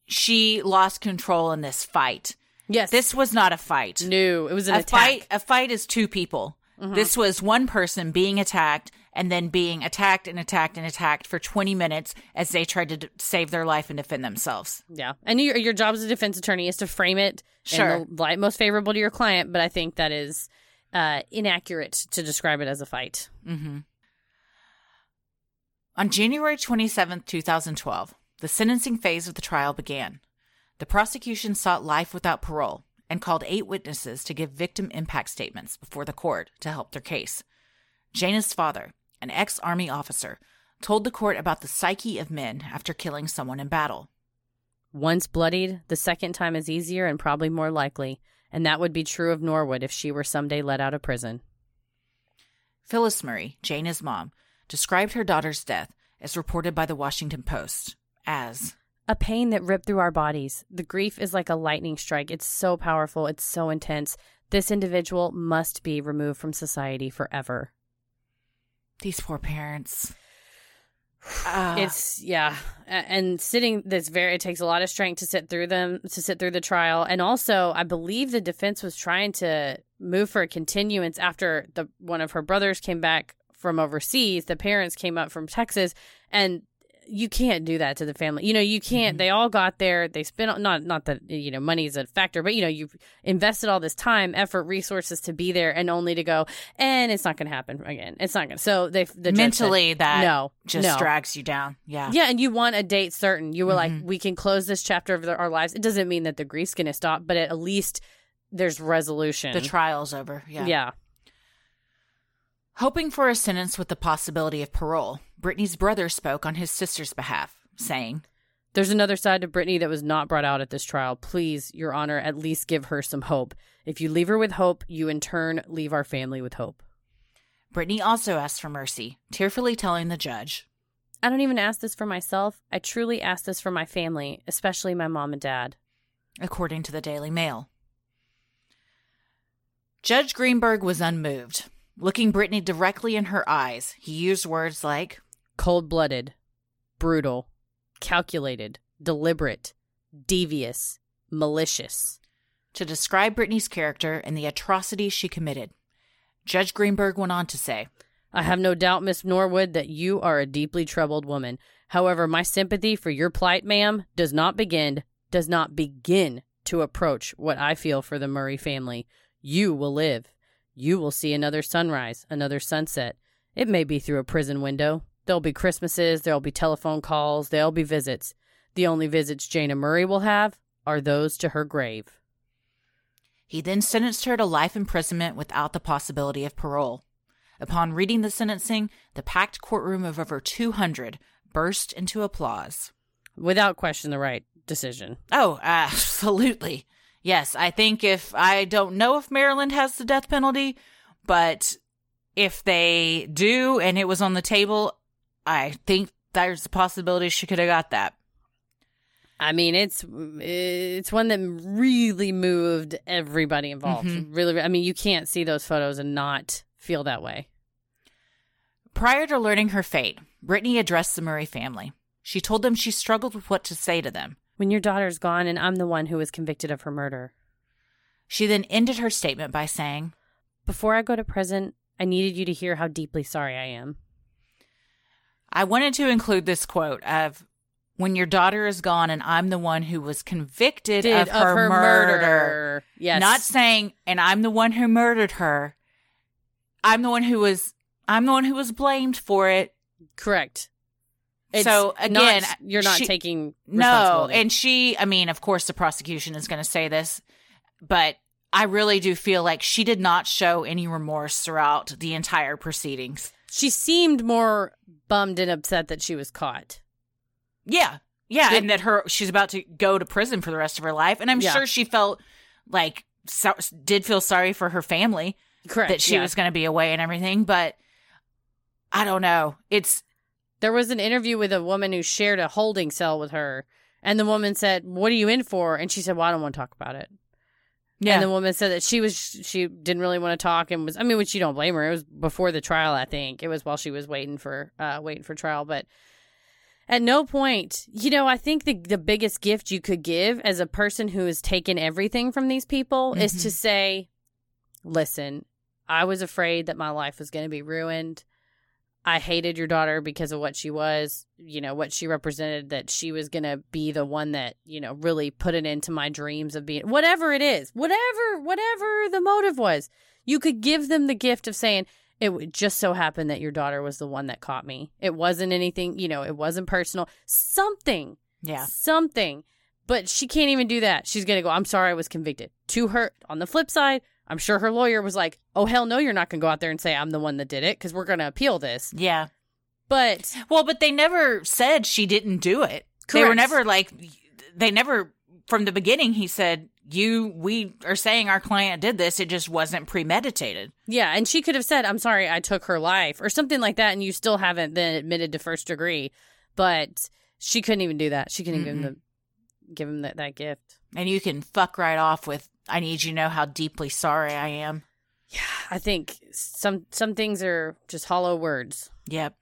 she lost control in this fight. Yes. This was not a fight. new. It was an a attack. fight a fight is two people. This was one person being attacked and then being attacked and attacked and attacked for 20 minutes as they tried to d- save their life and defend themselves. Yeah, and your your job as a defense attorney is to frame it Sure. in the light most favorable to your client. But I think that is uh, inaccurate to describe it as a fight. On January 27th, 2012, the sentencing phase of the trial began. The prosecution sought life without parole and called eight witnesses to give victim impact statements before the court to help their case. Jayna's father, an ex Army officer, told the court about the psyche of men after killing someone in battle. Once bloodied, the second time is easier and probably more likely, and that would be true of Norwood if she were someday let out of prison. Phyllis Murray, Jayna's mom, described her daughter's death, as reported by the Washington Post, as A pain that ripped through our bodies. The grief is like a lightning strike. It's so powerful. It's so intense. This individual must be removed from society forever. these poor parents. (sighs) Ah. it's yeah and sitting this very it takes a lot of strength to sit through them to sit through the trial and also i believe the defense was trying to move for a continuance after the one of her brothers came back from overseas the parents came up from texas and you can't do that to the family you know you can't they all got there they spent not not that you know money is a factor but you know you've invested all this time effort resources to be there and only to go and it's not going to happen again it's not going to so they the judge said, mentally that no just no. drags you down. Yeah. Yeah, and you want a date certain. You were like, Mhm. we can close this chapter of our lives. It doesn't mean that the grief's going to stop, but at least there's resolution. The trial's over. Yeah. yeah. Hoping for a sentence with the possibility of parole, Brittany's brother spoke on his sister's behalf, saying, There's another side to Brittany that was not brought out at this trial. Please, Your Honor, at least give her some hope. If you leave her with hope, you in turn leave our family with hope. Brittany also asked for mercy, tearfully telling the judge, I don't even ask this for myself. I truly ask this for my family, especially my mom and dad. according to the Daily Mail. Judge Greenberg was unmoved. Looking Brittany directly in her eyes, he used words like, Cold blooded, brutal, calculated, deliberate, devious, malicious. to describe Brittany's character and the atrocities she committed. Judge Greenberg went on to say, I have no doubt, Miss Norwood, that you are a deeply troubled woman. However, my sympathy for your plight, ma'am, does not begin does not begin to approach what I feel for the Murray family. You will live. You will see another sunrise, another sunset. It may be through a prison window. There'll be Christmases, there'll be telephone calls, there'll be visits. The only visits Jayna Murray will have are those to her grave. He then sentenced her to life imprisonment without the possibility of parole. Upon reading the sentencing, the packed courtroom of over 200 burst into applause. Without question, the right decision. Oh, absolutely. Yes, I think if I don't know if Maryland has the death penalty, but if they do and it was on the table, I think there's a possibility she could have got that. I mean, it's it's one that really moved everybody involved. Mhm. Really, I mean, you can't see those photos and not feel that way. Prior to learning her fate, Brittany addressed the Murray family. She told them she struggled with what to say to them. When your daughter's gone and I'm the one who was convicted of her murder. She then ended her statement by saying, Before I go to prison, I needed you to hear how deeply sorry I am. I wanted to include this quote of when your daughter is gone and I'm the one who was convicted Did of, her, murder. Yes. Not saying and I'm the one who murdered her. I'm the one who was I'm the one who was blamed for it. correct. It's So, not- again, you're not she- taking No, and she I mean, of course the prosecution is going to say this, but I really do feel like she did not show any remorse throughout the entire proceedings. She seemed more bummed and upset that she was caught. Yeah. Yeah, and that her she's about to go to prison for the rest of her life and I'm Yeah. sure she felt like so, did feel sorry for her family Correct. that she yeah. was going to be away and everything, but I don't know. It's There was an interview with a woman who shared a holding cell with her, and the woman said, "What are you in for?" And she said, "Well, I don't want to talk about it." Yeah. And the woman said that she was she didn't really want to talk and was I mean, which you don't blame her. It was before the trial, I think. It was while she was waiting for uh waiting for trial, but At no point, you know, I think the the biggest gift you could give as a person who has taken everything from these people is to say, "Listen, I was afraid that my life was going to be ruined. I hated your daughter because of what she was, you know, what she represented, that she was going to be the one that, you know, really put it into my dreams of being whatever it is, whatever, whatever the motive was. You could give them the gift of saying, it would just so happen that your daughter was the one that caught me. It wasn't anything, you know, it wasn't personal. Something, Yeah. something. But she can't even do that. She's going to go, I'm sorry I was convicted. To her, on the flip side, I'm sure her lawyer was like, oh, hell no, you're not going to go out there and say I'm the one that did it because we're going to appeal this. Yeah. But Well, but they never said she didn't do it. They were never like, they never, from the beginning, he said, you, we are saying our client did this. It just wasn't premeditated. yeah, and she could have said, I'm sorry I took her life or something like that. And you still haven't been admitted to first degree. But she couldn't even do that. She couldn't give him, the, give him that, that gift. And you can fuck right off with, I need you to know how deeply sorry I am. Yeah, I think some some things are just hollow words. Yep.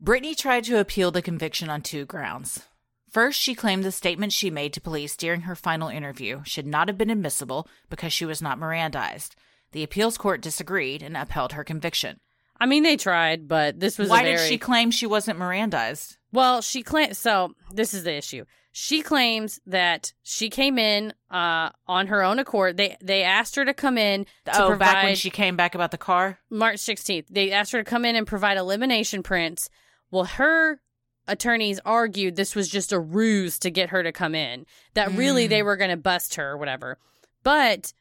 Brittany tried to appeal the conviction on two grounds. First, she claimed the statement she made to police during her final interview should not have been admissible because she was not Mirandized. The appeals court disagreed and upheld her conviction. I mean, they tried, but this was Why a very, did she claim she wasn't Mirandized? Well, she claimed So this is the issue. She claims that she came in uh, on her own accord. They they asked her to come in to oh, back when she came back about the car? March 16th. They asked her to come in and provide elimination prints. Well, her attorneys argued this was just a ruse to get her to come in. That really Mm. they were going to bust her or whatever. But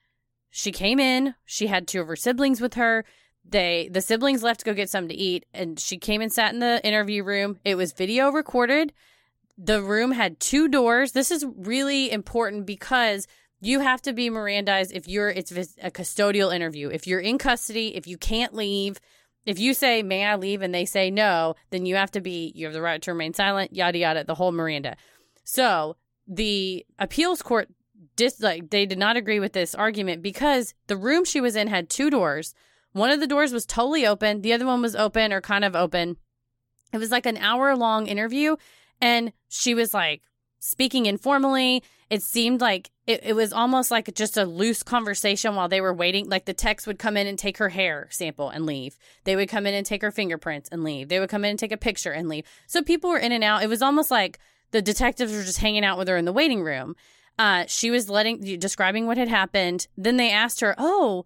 she came in. She had two of her siblings with her. They the siblings left to go get something to eat, and she came and sat in the interview room. It was video recorded. The room had two doors. This is really important because you have to be Mirandized if you're it's a custodial interview. If you're in custody, if you can't leave, if you say may I leave and they say no, then you have to be you have the right to remain silent. Yada yada, the whole Miranda. So the appeals court dis like they did not agree with this argument because the room she was in had two doors. One of the doors was totally open. The other one was open or kind of open. It was like an hour long interview, and she was like speaking informally. It seemed like it, it was almost like just a loose conversation while they were waiting. Like the techs would come in and take her hair sample and leave. They would come in and take her fingerprints and leave. They would come in and take a picture and leave. So people were in and out. It was almost like the detectives were just hanging out with her in the waiting room. Uh, she was letting describing what had happened. Then they asked her, "Oh,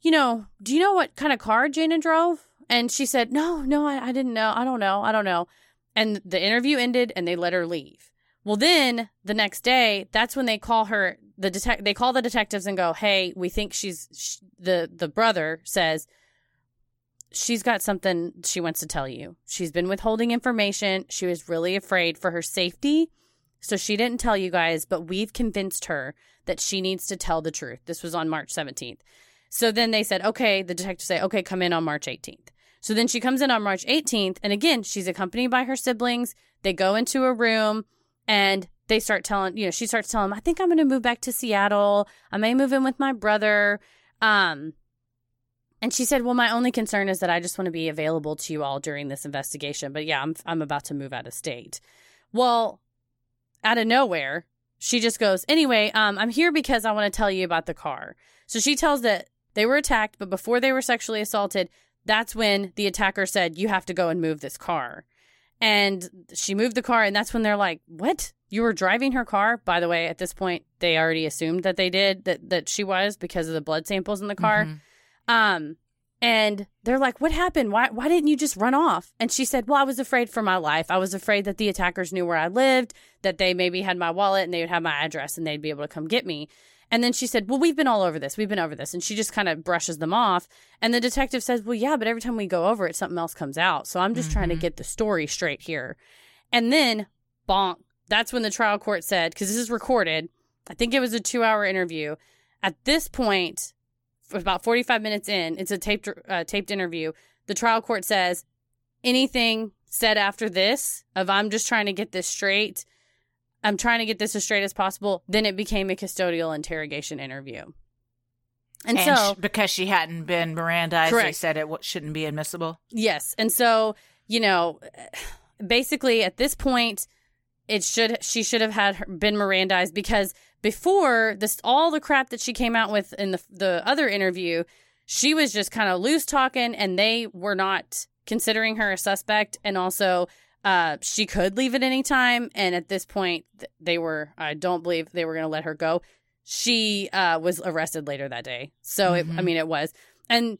you know, do you know what kind of car Jayna drove?" And she said, "No, no, I, I didn't know. I don't know. I don't know." And the interview ended, and they let her leave. Well, then the next day, that's when they call her. The detect they call the detectives and go, "Hey, we think she's sh- the the brother says." She's got something she wants to tell you. She's been withholding information. She was really afraid for her safety. So she didn't tell you guys, but we've convinced her that she needs to tell the truth. This was on March 17th. So then they said, okay, the detectives say, okay, come in on March 18th. So then she comes in on March 18th. And again, she's accompanied by her siblings. They go into a room and they start telling, you know, she starts telling them, I think I'm going to move back to Seattle. I may move in with my brother. Um, and she said, "Well, my only concern is that I just want to be available to you all during this investigation. But yeah, I'm I'm about to move out of state." Well, out of nowhere, she just goes, "Anyway, um, I'm here because I want to tell you about the car." So she tells that they were attacked, but before they were sexually assaulted, that's when the attacker said, "You have to go and move this car." And she moved the car, and that's when they're like, "What? You were driving her car?" By the way, at this point, they already assumed that they did that that she was because of the blood samples in the car. Mhm. Um, and they're like, "What happened? Why why didn't you just run off?" And she said, "Well, I was afraid for my life. I was afraid that the attackers knew where I lived, that they maybe had my wallet and they would have my address and they'd be able to come get me." And then she said, "Well, we've been all over this. We've been over this." And she just kind of brushes them off. And the detective says, "Well, yeah, but every time we go over it, something else comes out. So I'm just trying to Mhm. get the story straight here." And then, bonk. That's when the trial court said, because this is recorded. I think it was a two-hour interview. At this point, about 45 minutes in, it's a taped uh, taped interview. The trial court says anything said after this of I'm just trying to get this straight. I'm trying to get this as straight as possible. Then it became a custodial interrogation interview. And, And, so, sh- because she hadn't been Mirandized, they said it w- shouldn't be admissible. yes. And so, you know, basically at this point it should she should have had her, been Mirandized because before this all the crap that she came out with in the the other interview, she was just kind of loose talking and they were not considering her a suspect and also uh, she could leave at any time and at this point they were I don't believe they were going to let her go. She uh, was arrested later that day. So mm-hmm. it, I mm-hmm. mean it was and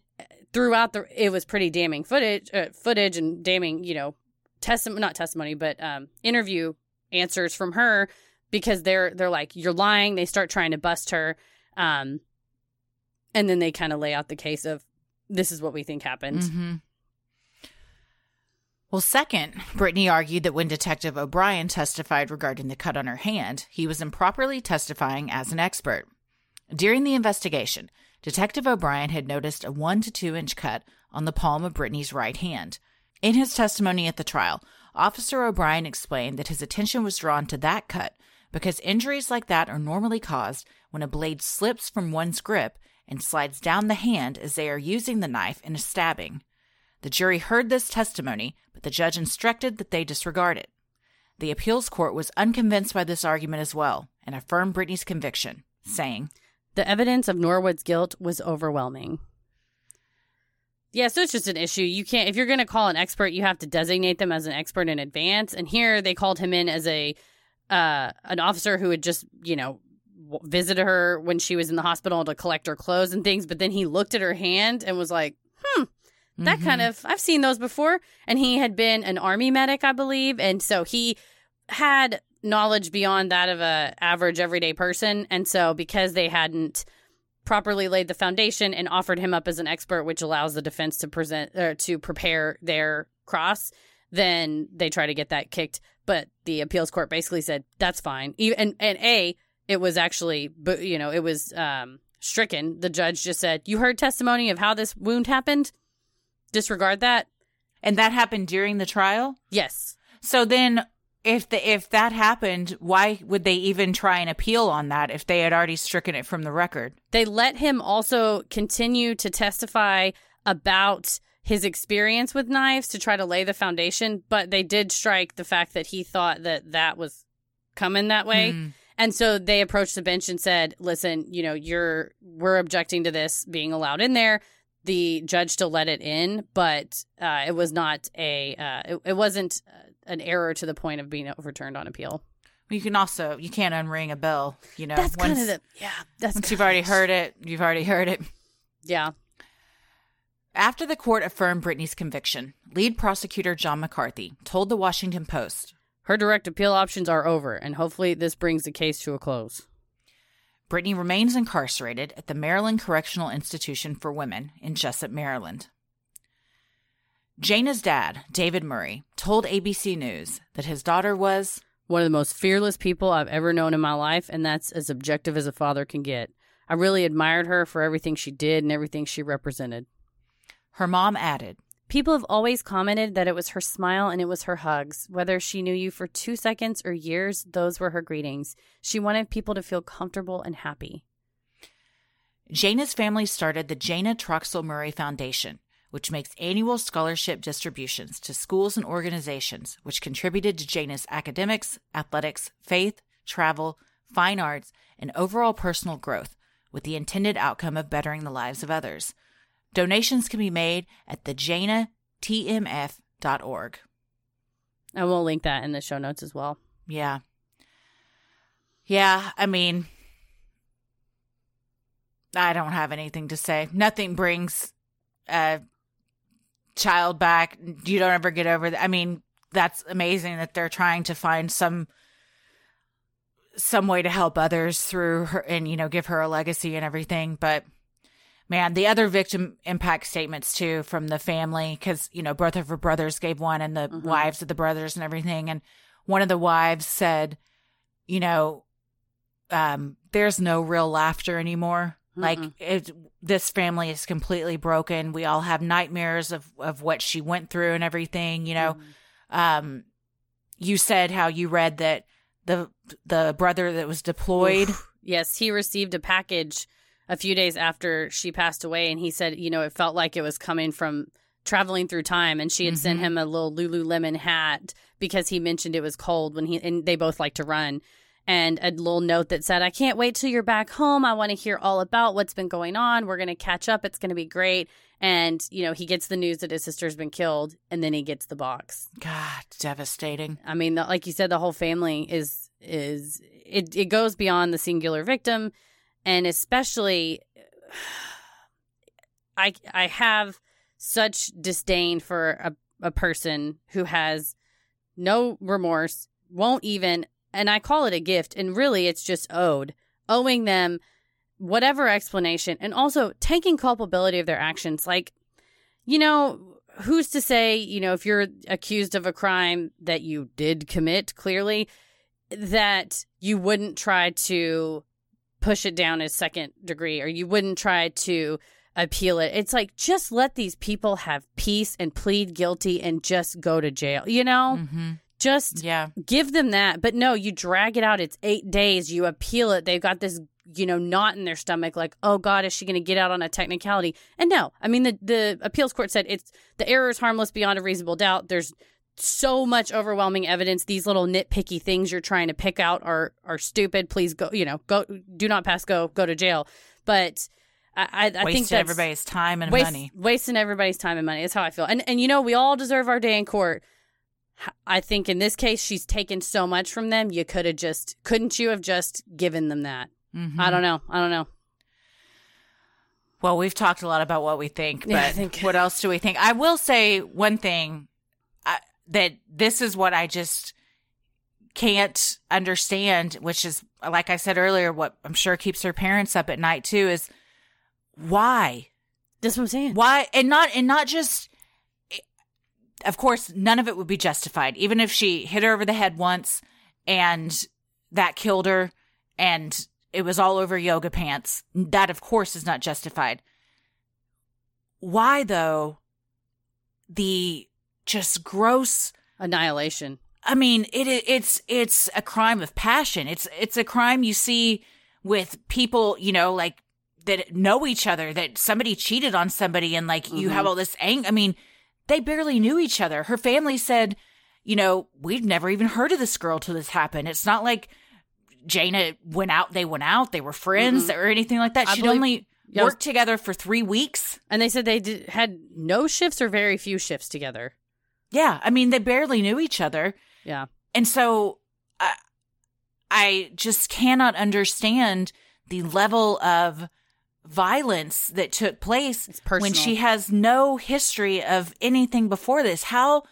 throughout the it was pretty damning footage uh, footage and damning, you know, testimony not testimony but um, interview answers from her because they're they're like you're lying they start trying to bust her um and then they kind of lay out the case of this is what we think happened mm-hmm. Well second brittany argued that when detective o'brien testified regarding the cut on her hand he was improperly testifying as an expert during the investigation detective o'brien had noticed a one to two inch cut on the palm of brittany's right hand in his testimony at the trial Officer O'Brien explained that his attention was drawn to that cut because injuries like that are normally caused when a blade slips from one's grip and slides down the hand as they are using the knife in a stabbing. The jury heard this testimony, but the judge instructed that they disregard it. The appeals court was unconvinced by this argument as well and affirmed Brittany's conviction, saying, The evidence of Norwood's guilt was overwhelming. Yeah, so it's just an issue. You can't if you're going to call an expert, you have to designate them as an expert in advance. And here they called him in as a uh, an officer who had just you know visited her when she was in the hospital to collect her clothes and things. But then he looked at her hand and was like, "Hmm, that mm-hmm. kind of I've seen those before." And he had been an army medic, I believe, and so he had knowledge beyond that of a average everyday person. And so because they hadn't properly laid the foundation and offered him up as an expert, which allows the defense to present or to prepare their cross, then they try to get that kicked. But the appeals court basically said that's fine. And and a it was actually, you know, it was um, stricken. The judge just said, "You heard testimony of how this wound happened. Disregard that." And that happened during the trial. Yes. So then if the if that happened, why would they even try and appeal on that if they had already stricken it from the record? They let him also continue to testify about his experience with knives to try to lay the foundation, but they did strike the fact that he thought that that was coming that way. Mm. And so they approached the bench and said, "Listen, you know, you're we're objecting to this being allowed in there." The judge still let it in, but uh, it was not a uh, it, it wasn't an error to the point of being overturned on appeal. You can also you can't unring a bell. You know, that's once, kind of the yeah. That's once you've already heard it, you've already heard it. Yeah. After the court affirmed Brittany's conviction, lead prosecutor John McCarthy told the Washington Post, "Her direct appeal options are over, and hopefully this brings the case to a close." Brittany remains incarcerated at the Maryland Correctional Institution for Women in Jessup, Maryland. Jayna's dad, David Murray, told ABC News that his daughter was one of the most fearless people I've ever known in my life, and that's as objective as a father can get. I really admired her for everything she did and everything she represented. Her mom added, People have always commented that it was her smile and it was her hugs. Whether she knew you for two seconds or years, those were her greetings. She wanted people to feel comfortable and happy. Jayna's family started the Jayna Troxell Murray Foundation, which makes annual scholarship distributions to schools and organizations which contributed to Jayna's academics, athletics, faith, travel, fine arts, and overall personal growth, with the intended outcome of bettering the lives of others. Donations can be made at thejaynatmf.org. I will link that in the show notes as well. Yeah. Yeah, I mean, I don't have anything to say. Nothing brings uh, child back. You don't ever get over that. I mean, that's amazing that they're trying to find some some way to help others through her and you know give her a legacy and everything but man the other victim impact statements too from the family because you know both of her brothers gave one and the mm-hmm. wives of the brothers and everything and one of the wives said you know um there's no real laughter anymore Mm-mm. like it this family is completely broken. We all have nightmares of of what she went through and everything, you know. Mm. Um you said how you read that the the brother that was deployed Oof. Yes, he received a package a few days after she passed away and he said, you know, it felt like it was coming from traveling through time. And she had sent Mhm. him a little Lululemon hat because he mentioned it was cold when he and they both like to run. And a little note that said I can't wait till you're back home. I want to hear all about what's been going on. We're going to catch up. It's going to be great. And you know he gets the news that his sister's been killed and then he gets the box. God, devastating. I mean, the, like you said, the whole family is is it. It goes beyond the singular victim, and especially, (sighs) I I have such disdain for a a person who has no remorse, won't even, and I call it a gift, and really it's just owed, owing them whatever explanation, and also taking culpability of their actions, like you know, who's to say, you know, if you're accused of a crime that you did commit clearly, that you wouldn't try to push it down as second degree or you wouldn't try to appeal it. It's like just let these people have peace and plead guilty and just go to jail, you know? hmm Just Yeah. give them that. But no, you drag it out. It's eight days. You appeal it. They've got this, you know, knot in their stomach. Like, oh God, is she going to get out on a technicality? And no, I mean the the appeals court said it's the error is harmless beyond a reasonable doubt. There's so much overwhelming evidence. These little nitpicky things you're trying to pick out are are stupid. Please go. You know, go. Do not pass go. Go to jail. But I I, I think that's everybody's time and waste- money. wasting everybody's time and money. That's how I feel. And and you know, we all deserve our day in court. I think in this case, she's taken so much from them. You could have just, couldn't you have just given them that? Mhm. I don't know. I don't know. Well, we've talked a lot about what we think, but Yeah, think- what else do we think? I will say one thing that this is what I just can't understand, which is, like I said earlier, what I'm sure keeps her parents up at night too is why? That's what I'm saying. Why? And not, and not just, eh, of course, none of it would be justified. Even if she hit her over the head once and that killed her and it was all over yoga pants, that of course is not justified. Why though? The just gross Annihilation. I mean, it it- it's it's a crime of passion. It's it's a crime you see with people, you know, like that know each other. That somebody cheated on somebody, and like you Mhm. have all this anger. I mean, they barely knew each other. Her family said, you know, we've never even heard of this girl till this happened. It's not like Jayna went out. They went out. They were friends or anything like that. She'd believe- only Yeah, worked together for three weeks. And they said they did, had no shifts or very few shifts together. Yeah, I mean, they barely knew each other. Yeah. And so I, I just cannot understand the level of violence that took place when she has no history of anything before this. How,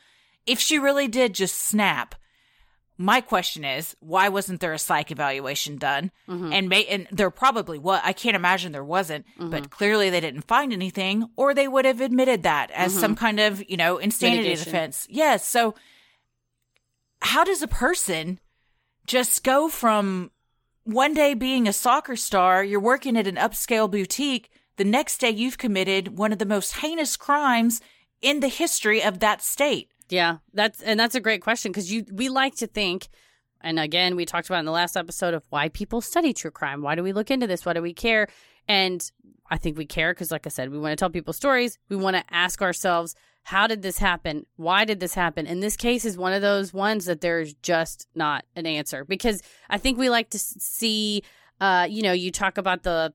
if she really did just snap, my question is, why wasn't there a psych evaluation done? Mhm. And may, and there probably was. I can't imagine there wasn't, but clearly they didn't find anything, or they would have admitted that as Mhm. some kind of you know insanity Mitigation. defense. Yes. So, how does a person just go from one day being a soccer star, you're working at an upscale boutique, the next day you've committed one of the most heinous crimes in the history of that state? Yeah, that's and that's a great question because you we like to think, and again we talked about in the last episode of why people study true crime. Why do we look into this? Why do we care? And I think we care because, like I said, we want to tell people stories. We want to ask ourselves, how did this happen? Why did this happen? And this case is one of those ones that there's just not an answer because I think we like to see, uh, you know, you talk about the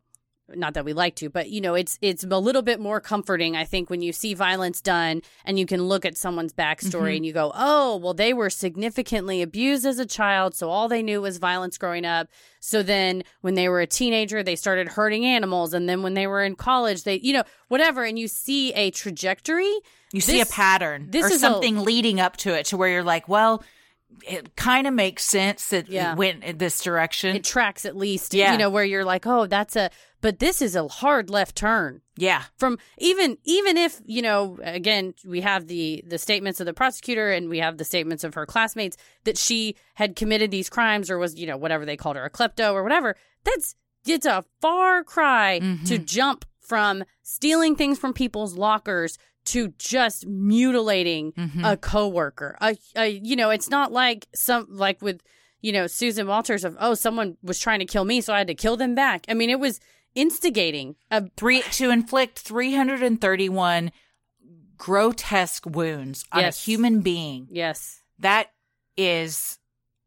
not that we like to, but you know, it's it's a little bit more comforting, I think, when you see violence done and you can look at someone's backstory Mhm. and you go, oh, well, they were significantly abused as a child, so all they knew was violence growing up. So then, when they were a teenager, they started hurting animals, and then when they were in college, they, you know, whatever, and you see a trajectory. You see a pattern this or is a- something leading up to it to where you're like, well, it kind of makes sense that Yeah. it went in this direction. It tracks at least, Yeah. you know, where you're like, oh, that's a, but this is a hard left turn. yeah. from even even if you know again we have the the statements of the prosecutor and we have the statements of her classmates that she had committed these crimes or was you know whatever they called her a klepto or whatever that's it's a far cry to Mhm. jump from stealing things from people's lockers to just mutilating Mhm. a coworker a, a you know it's not like some like with you know Susan Walters of oh someone was trying to kill me so I had to kill them back I mean it was instigating a Three to inflict 331 grotesque wounds on Yes. a human being. Yes. That is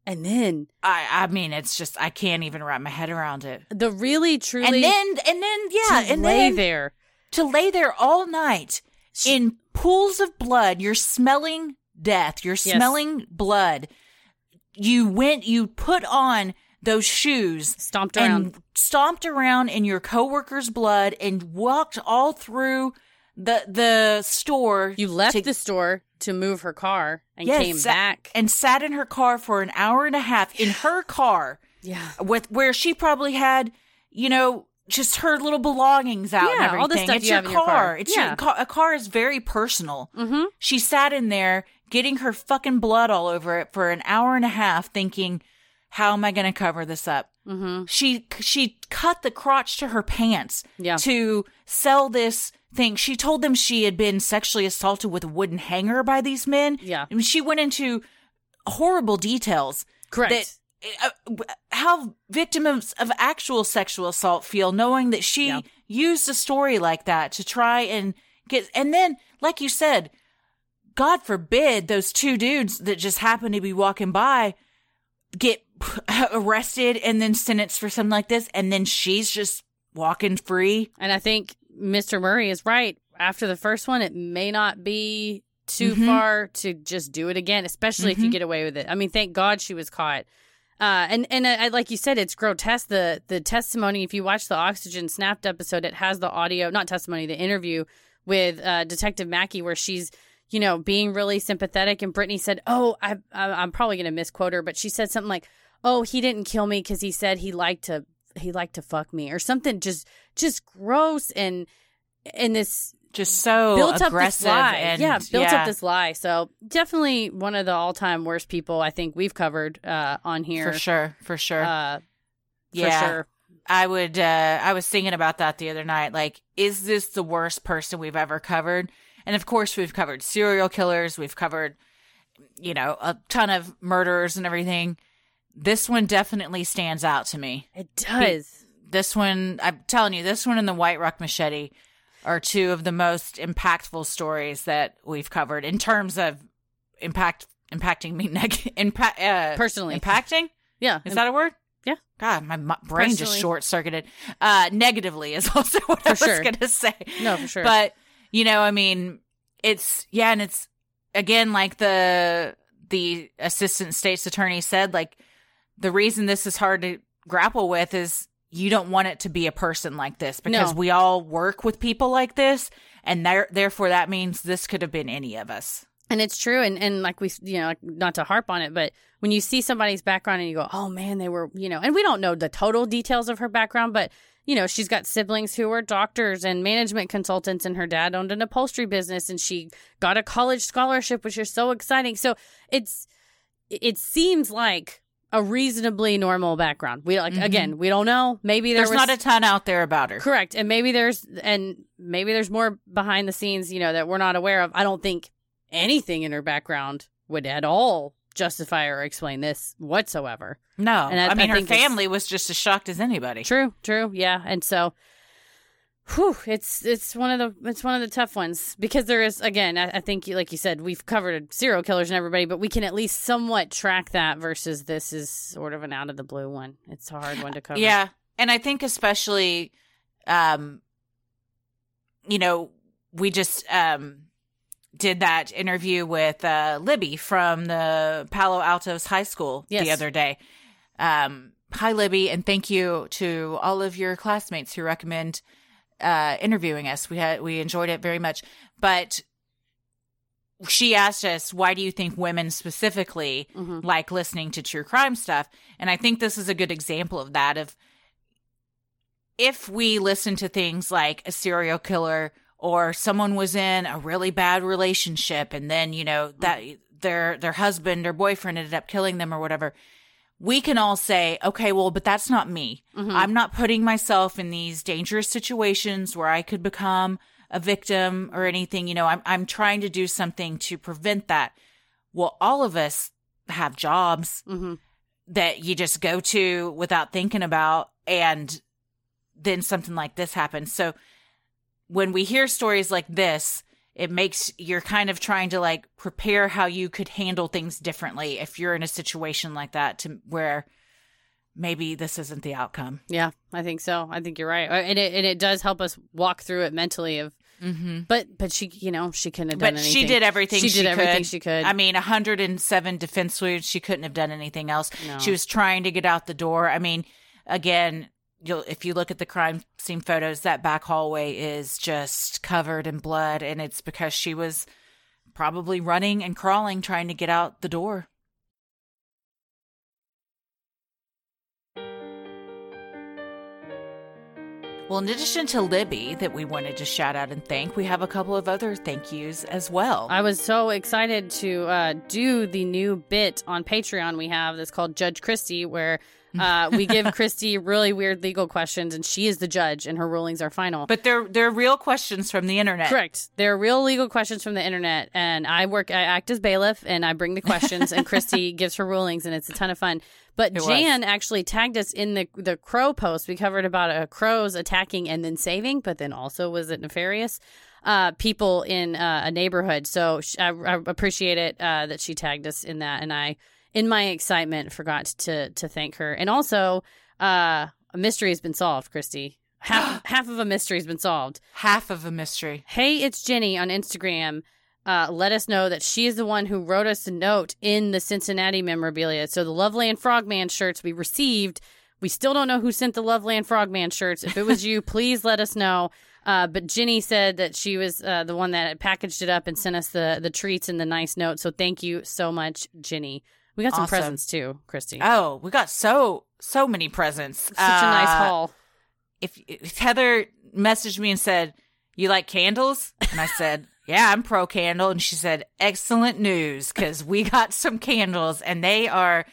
And then I I mean it's just I can't even wrap my head around it. the really truly And then and then yeah, to and lay then there. to lay there all night in pools of blood, you're smelling death, you're Yes. smelling blood. You went you put on those shoes Stomped around. and stomped around in your coworker's blood and walked all through the the store. You left to- the store to move her car and Yes, came back. and sat in her car for an hour and a half in her car yeah. with where she probably had, you know, just her little belongings out and Yeah, everything. all the stuff it's you your have car. car. It's Yeah. your car. A car is very personal. Mm-hmm. She sat in there getting her fucking blood all over it for an hour and a half, thinking, "How am I going to cover this up?" Mm-hmm. She she cut the crotch to her pants Yeah. to sell this thing. She told them she had been sexually assaulted with a wooden hanger by these men. Yeah. I mean, she went into horrible details. Correct. That how victims of actual sexual assault feel knowing that she Yeah. used a story like that to try and get and then like you said god forbid those two dudes that just happen to be walking by get (laughs) arrested and then sentenced for something like this and then she's just walking free And I think Mr. Murray is right. After the first one, it may not be too Mhm. far to just do it again, especially if you Mhm. get away with it. I mean, thank God she was caught. Uh, and and uh, like you said, it's grotesque. The the testimony. If you watch the Oxygen Snapped episode, it has the audio, not testimony, the interview with uh, Detective Mackey, where she's you know being really sympathetic. And Brittany said, "Oh, I, I I'm probably going to misquote her, but she said something like, "Oh, he didn't kill me because he said he liked to he liked to fuck me or something just just gross and and this just so built up this aggressive lie and yeah built yeah, up this lie so definitely one of the all-time worst people i think we've covered uh on here for sure for sure uh Yeah. for sure I would uh I was thinking about that the other night. Like, is this the worst person we've ever covered? And of course we've covered serial killers, we've covered you know, a ton of murderers and everything. This one definitely stands out to me. it does This one I'm telling you, this one in the White Rock Machete are two of the most impactful stories that we've covered in terms of impact impacting me (laughs) neg- impact uh, Personally. impacting (laughs) yeah is that a word? Yeah. God, my mu- brain just short circuited. Uh, negatively is (laughs) also what I was sure. going to say. no for sure But you know, I mean, it's yeah, and it's again like the the assistant state's attorney said, like the reason this is hard to grapple with is you don't want it to be a person like this because No. we all work with people like this, and there, therefore that means this could have been any of us. And it's true. And, and like we, you know, like, not to harp on it, but when you see somebody's background and you go, oh man, they were, you know, and we don't know the total details of her background, but, you know, she's got siblings who are doctors and management consultants, and her dad owned an upholstery business, and she got a college scholarship, which is so exciting. So it's, it seems like a reasonably normal background. We like, Mhm. again, we don't know. Maybe there There's was not a ton out there about her. Correct. And maybe there's and maybe there's more behind the scenes, you know, that we're not aware of. I don't think anything in her background would at all justify or explain this whatsoever. No, And I- I, mean I her family was just as shocked as anybody. True, true, yeah. And so whew, it's it's one of the it's one of the tough ones because there is again, I, I think like you said, we've covered serial killers and everybody, but we can at least somewhat track that versus this is sort of an out of the blue one. It's a hard one to cover. Yeah. And I think especially um you know, we just um did that interview with uh Libby from the Palo Altos High School Yes. the other day. Um hi Libby and thank you to all of your classmates who recommend uh interviewing us. We had we enjoyed it very much. But she asked us, why do you think women specifically Mhm. like listening to true crime stuff? And I think this is a good example of that of if we listen to things like a serial killer or someone was in a really bad relationship and then, you know, that their their husband or boyfriend ended up killing them or whatever, we can all say, okay, well, but that's not me. Mhm. I'm not putting myself in these dangerous situations where I could become a victim or anything. You know, I'm I'm trying to do something to prevent that. Well, all of us have jobs Mhm. that you just go to without thinking about and then something like this happens. So when we hear stories like this, it makes you're kind of trying to like prepare how you could handle things differently if you're in a situation like that to where maybe this isn't the outcome. Yeah, I think so. I think you're right, and it and it does help us walk through it mentally. Of Mm-hmm. but but she, you know, she couldn't have done But anything. she did everything She she, did everything could. she could. I mean, 107 defense wounds. She couldn't have done anything else. No. She was trying to get out the door. I mean, again, you'll if you look at the crime scene photos, that back hallway is just covered in blood, and it's because she was probably running and crawling trying to get out the door. Well, in addition to Libby, that we wanted to shout out and thank, we have a couple of other thank yous as well. I was so excited to uh, do the new bit on Patreon we have that's called Judge Christy, where uh, we give Christy really weird legal questions, and she is the judge, and her rulings are final. But they're they're real questions from the internet. Correct. They're real legal questions from the internet, and I work. I act as bailiff, and I bring the questions, and Christy (laughs) gives her rulings, and it's a ton of fun. But It was. Jan actually tagged us in the the crow post. We covered about a crows attacking and then saving, but then also was it nefarious? Uh, people in uh, a neighborhood. So sh- I, I appreciate it uh, that she tagged us in that, and I, in my excitement, forgot to to thank her. And also, uh, a mystery has been solved, Christy. (gasps) Half half of a mystery has been solved. Half of a mystery. Hey, it's Jenny on Instagram. Uh, let us know that she is the one who wrote us a note in the Cincinnati memorabilia. So the Loveland Frogman shirts we received. We still don't know who sent the Loveland Frogman shirts. If it was you, (laughs) please let us know. Uh, but Jenny said that she was uh, the one that packaged it up and sent us the the treats and the nice note. So thank you so much, Jenny. We got some Awesome. presents too, Christy. Oh, we got so so many presents. Such a nice Uh, haul. If, if Heather messaged me and said, "You like candles?" and I said, (laughs) "Yeah, I'm pro candle," and she said, "Excellent news because we (laughs) got some candles and they are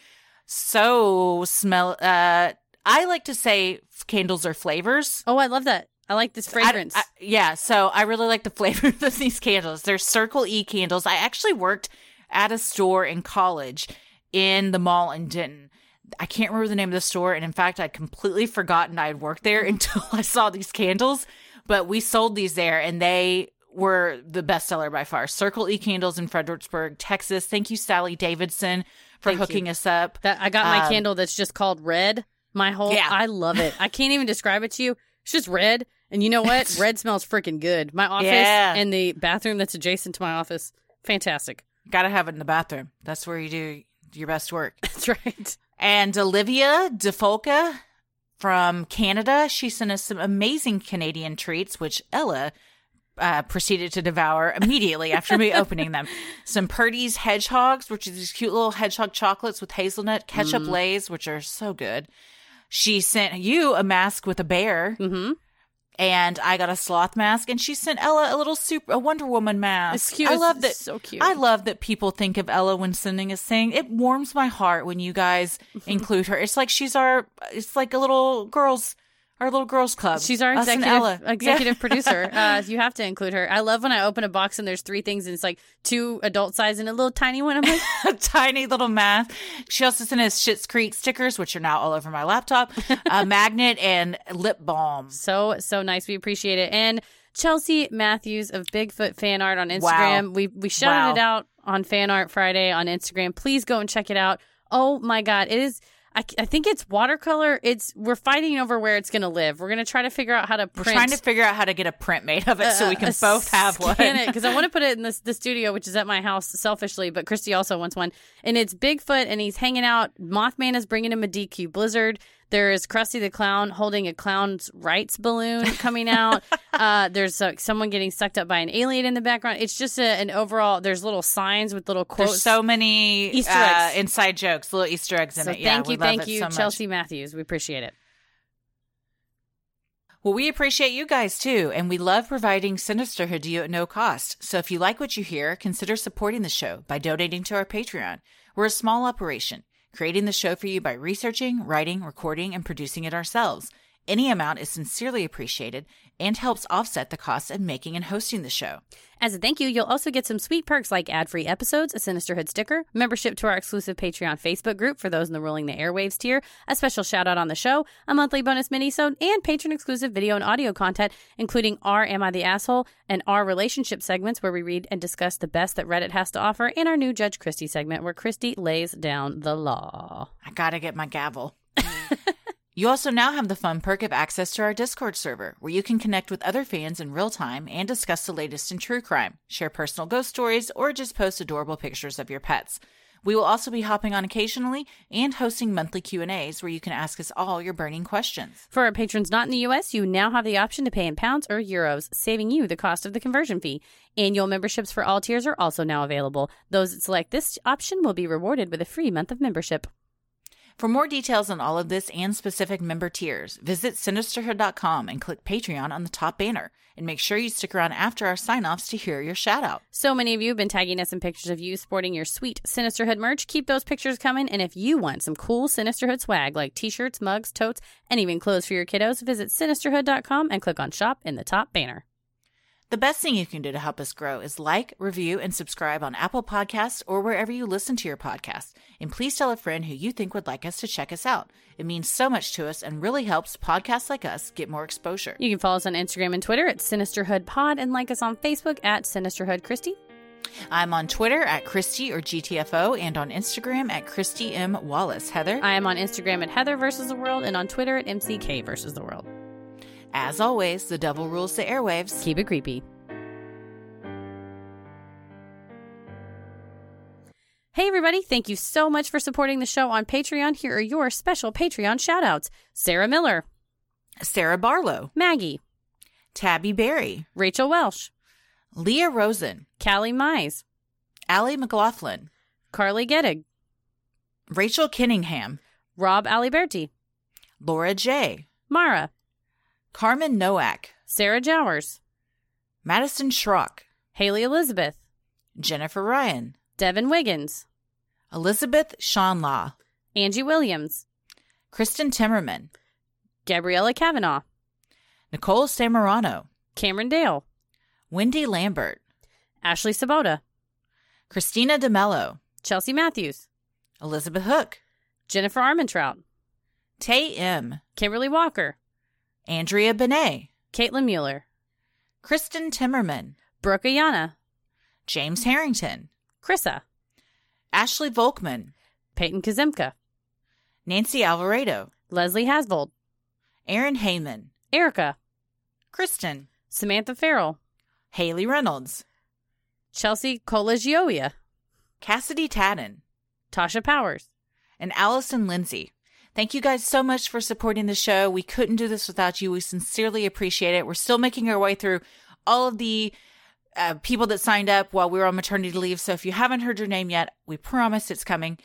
so smell." Uh, I like to say candles are flavors. Oh, I love that. I like this I- fragrance. I- yeah, so I really like the (laughs) flavor of these candles. They're Circle E candles. I actually worked at a store in college in the mall in Denton. I can't remember the name of the store, and in fact, I'd completely forgotten I had worked there (laughs) until I saw these candles. But we sold these there, and they were the bestseller by far. Circle E candles in Fredericksburg, Texas. Thank you, Sally Davidson, for Thank you. hooking us up. That I got my Um, candle that's just called red. My whole Yeah. I love it. I can't even describe it to you. It's just red. And you know what? (laughs) red smells freaking good. My office Yeah. and the bathroom that's adjacent to my office. Fantastic. Gotta have it in the bathroom. That's where you do your best work. (laughs) That's right. And Olivia DeFolca from Canada, she sent us some amazing Canadian treats, which Ella uh, proceeded to devour immediately after me (laughs) opening them. Some Purdy's hedgehogs, which are these cute little hedgehog chocolates with hazelnut, ketchup lays, which are so good. She sent you a mask with a bear, Mm-hmm. And I got a sloth mask, and she sent Ella a little super, a Wonder Woman mask. It's cute. I It's love that. so cute. I love that people think of Ella when sending us thing. It warms my heart when you guys mm-hmm. include her. It's like she's our, it's like a little girls, our little girls club. She's our executive executive (laughs) producer. Uh, you have to include her. I love when I open a box and there's three things and it's like two adult size and a little tiny one. I'm like, (laughs) a tiny little mask. She also sent us Schitt's Creek stickers, which are now all over my laptop, a (laughs) magnet, and lip balm. So so nice. We appreciate it. And Chelsea Matthews of Bigfoot Fan Art on Instagram. We we shouted Wow. it out on Fan Art Friday on Instagram. Please go and check it out. Oh my god, it is. I, I think it's watercolor. It's we're fighting over where it's going to live. We're going to try to figure out how to We're print. trying to figure out how to get a print made of it so we can both have one. Because I want to put it in this the studio, which is at my house selfishly. But Christy also wants one, and it's Bigfoot, and he's hanging out. Mothman is bringing him a DQ Blizzard. There is Krusty the Clown holding a clown's rights balloon coming out. (laughs) uh, there's uh, someone getting sucked up by an alien in the background. It's just a, an overall. There's little signs with little quotes. There's so many Easter uh, eggs. inside jokes, little Easter eggs in so it. Yeah, thank we you, thank you, so. Chelsea Matthews. We appreciate it. Well, we appreciate you guys too, and we love providing Sinisterhood to you at no cost. So if you like what you hear, consider supporting the show by donating to our Patreon. We're a small operation, creating the show for you by researching, writing, recording, and producing it ourselves. Any amount is sincerely appreciated and helps offset the cost of making and hosting the show. As a thank you, you'll also get some sweet perks like ad free episodes, a Sinisterhood sticker, membership to our exclusive Patreon Facebook group for those in the Ruling the Airwaves tier, a special shout out on the show, a monthly bonus minisode, and patron exclusive video and audio content, including our Am I the Asshole and our relationship segments where we read and discuss the best that Reddit has to offer, and our new Judge Christy segment where Christy lays down the law. I gotta get my gavel. (laughs) You also now have the fun perk of access to our Discord server, where you can connect with other fans in real time and discuss the latest in true crime, share personal ghost stories, or just post adorable pictures of your pets. We will also be hopping on occasionally and hosting monthly Q&As where you can ask us all your burning questions. For our patrons not in the US, you now have the option to pay in pounds or euros, saving you the cost of the conversion fee. Annual memberships for all tiers are also now available. Those that select this option will be rewarded with a free month of membership. For more details on all of this and specific member tiers, visit sinisterhood.com and click Patreon on the top banner. And make sure you stick around after our sign offs to hear your shout out. So many of you have been tagging us in pictures of you sporting your sweet Sinisterhood merch. Keep those pictures coming. And if you want some cool Sinisterhood swag like t shirts, mugs, totes, and even clothes for your kiddos, visit sinisterhood.com and click on shop in the top banner. The best thing you can do to help us grow is like, review, and subscribe on Apple Podcasts or wherever you listen to your podcast. And please tell a friend who you think would like us to check us out. It means so much to us and really helps podcasts like us get more exposure. You can follow us on Instagram and Twitter at Sinisterhood Pod and like us on Facebook at Sinisterhood Christie. I'm on Twitter at Christy or GTFO and on Instagram at Christy M. Wallace. Heather? I am on Instagram at Heather versus the World and on Twitter at MCK versus the World. As always, the devil rules the airwaves. Keep it creepy. Hey, everybody. Thank you so much for supporting the show on Patreon. Here are your special Patreon shoutouts Sarah Miller, Sarah Barlow, Maggie, Tabby Berry, Rachel Welsh, Leah Rosen, Callie Mize, Allie McLaughlin, Carly Gettig, Rachel Kinningham, Rob Aliberti, Laura J., Mara, Carmen Nowak, Sarah Jowers, Madison Schrock, Haley Elizabeth, Jennifer Ryan, Devin Wiggins, Elizabeth Law, Angie Williams, Kristen Timmerman, Gabriella Kavanaugh, Nicole Samorano, Cameron Dale, Wendy Lambert, Ashley Sabota, Christina DeMello, Chelsea Matthews, Elizabeth Hook, Jennifer Armentrout, Tay M., Kimberly Walker, Andrea Benet, Caitlin Mueller, Kristen Timmerman, Brooke Ayana, James Harrington, Krissa, Ashley Volkman, Peyton Kazimka, Nancy Alvarado, Leslie Hasvold, Aaron Heyman, Erica, Kristen, Samantha Farrell, Haley Reynolds, Chelsea Colegioia, Cassidy Tadden, Tasha Powers, and Allison Lindsay. Thank you guys so much for supporting the show. We couldn't do this without you. We sincerely appreciate it. We're still making our way through all of the uh, people that signed up while we were on maternity leave. So if you haven't heard your name yet, we promise it's coming.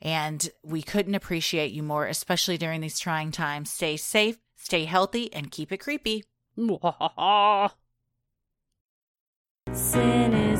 And we couldn't appreciate you more, especially during these trying times. Stay safe, stay healthy, and keep it creepy. Sinister.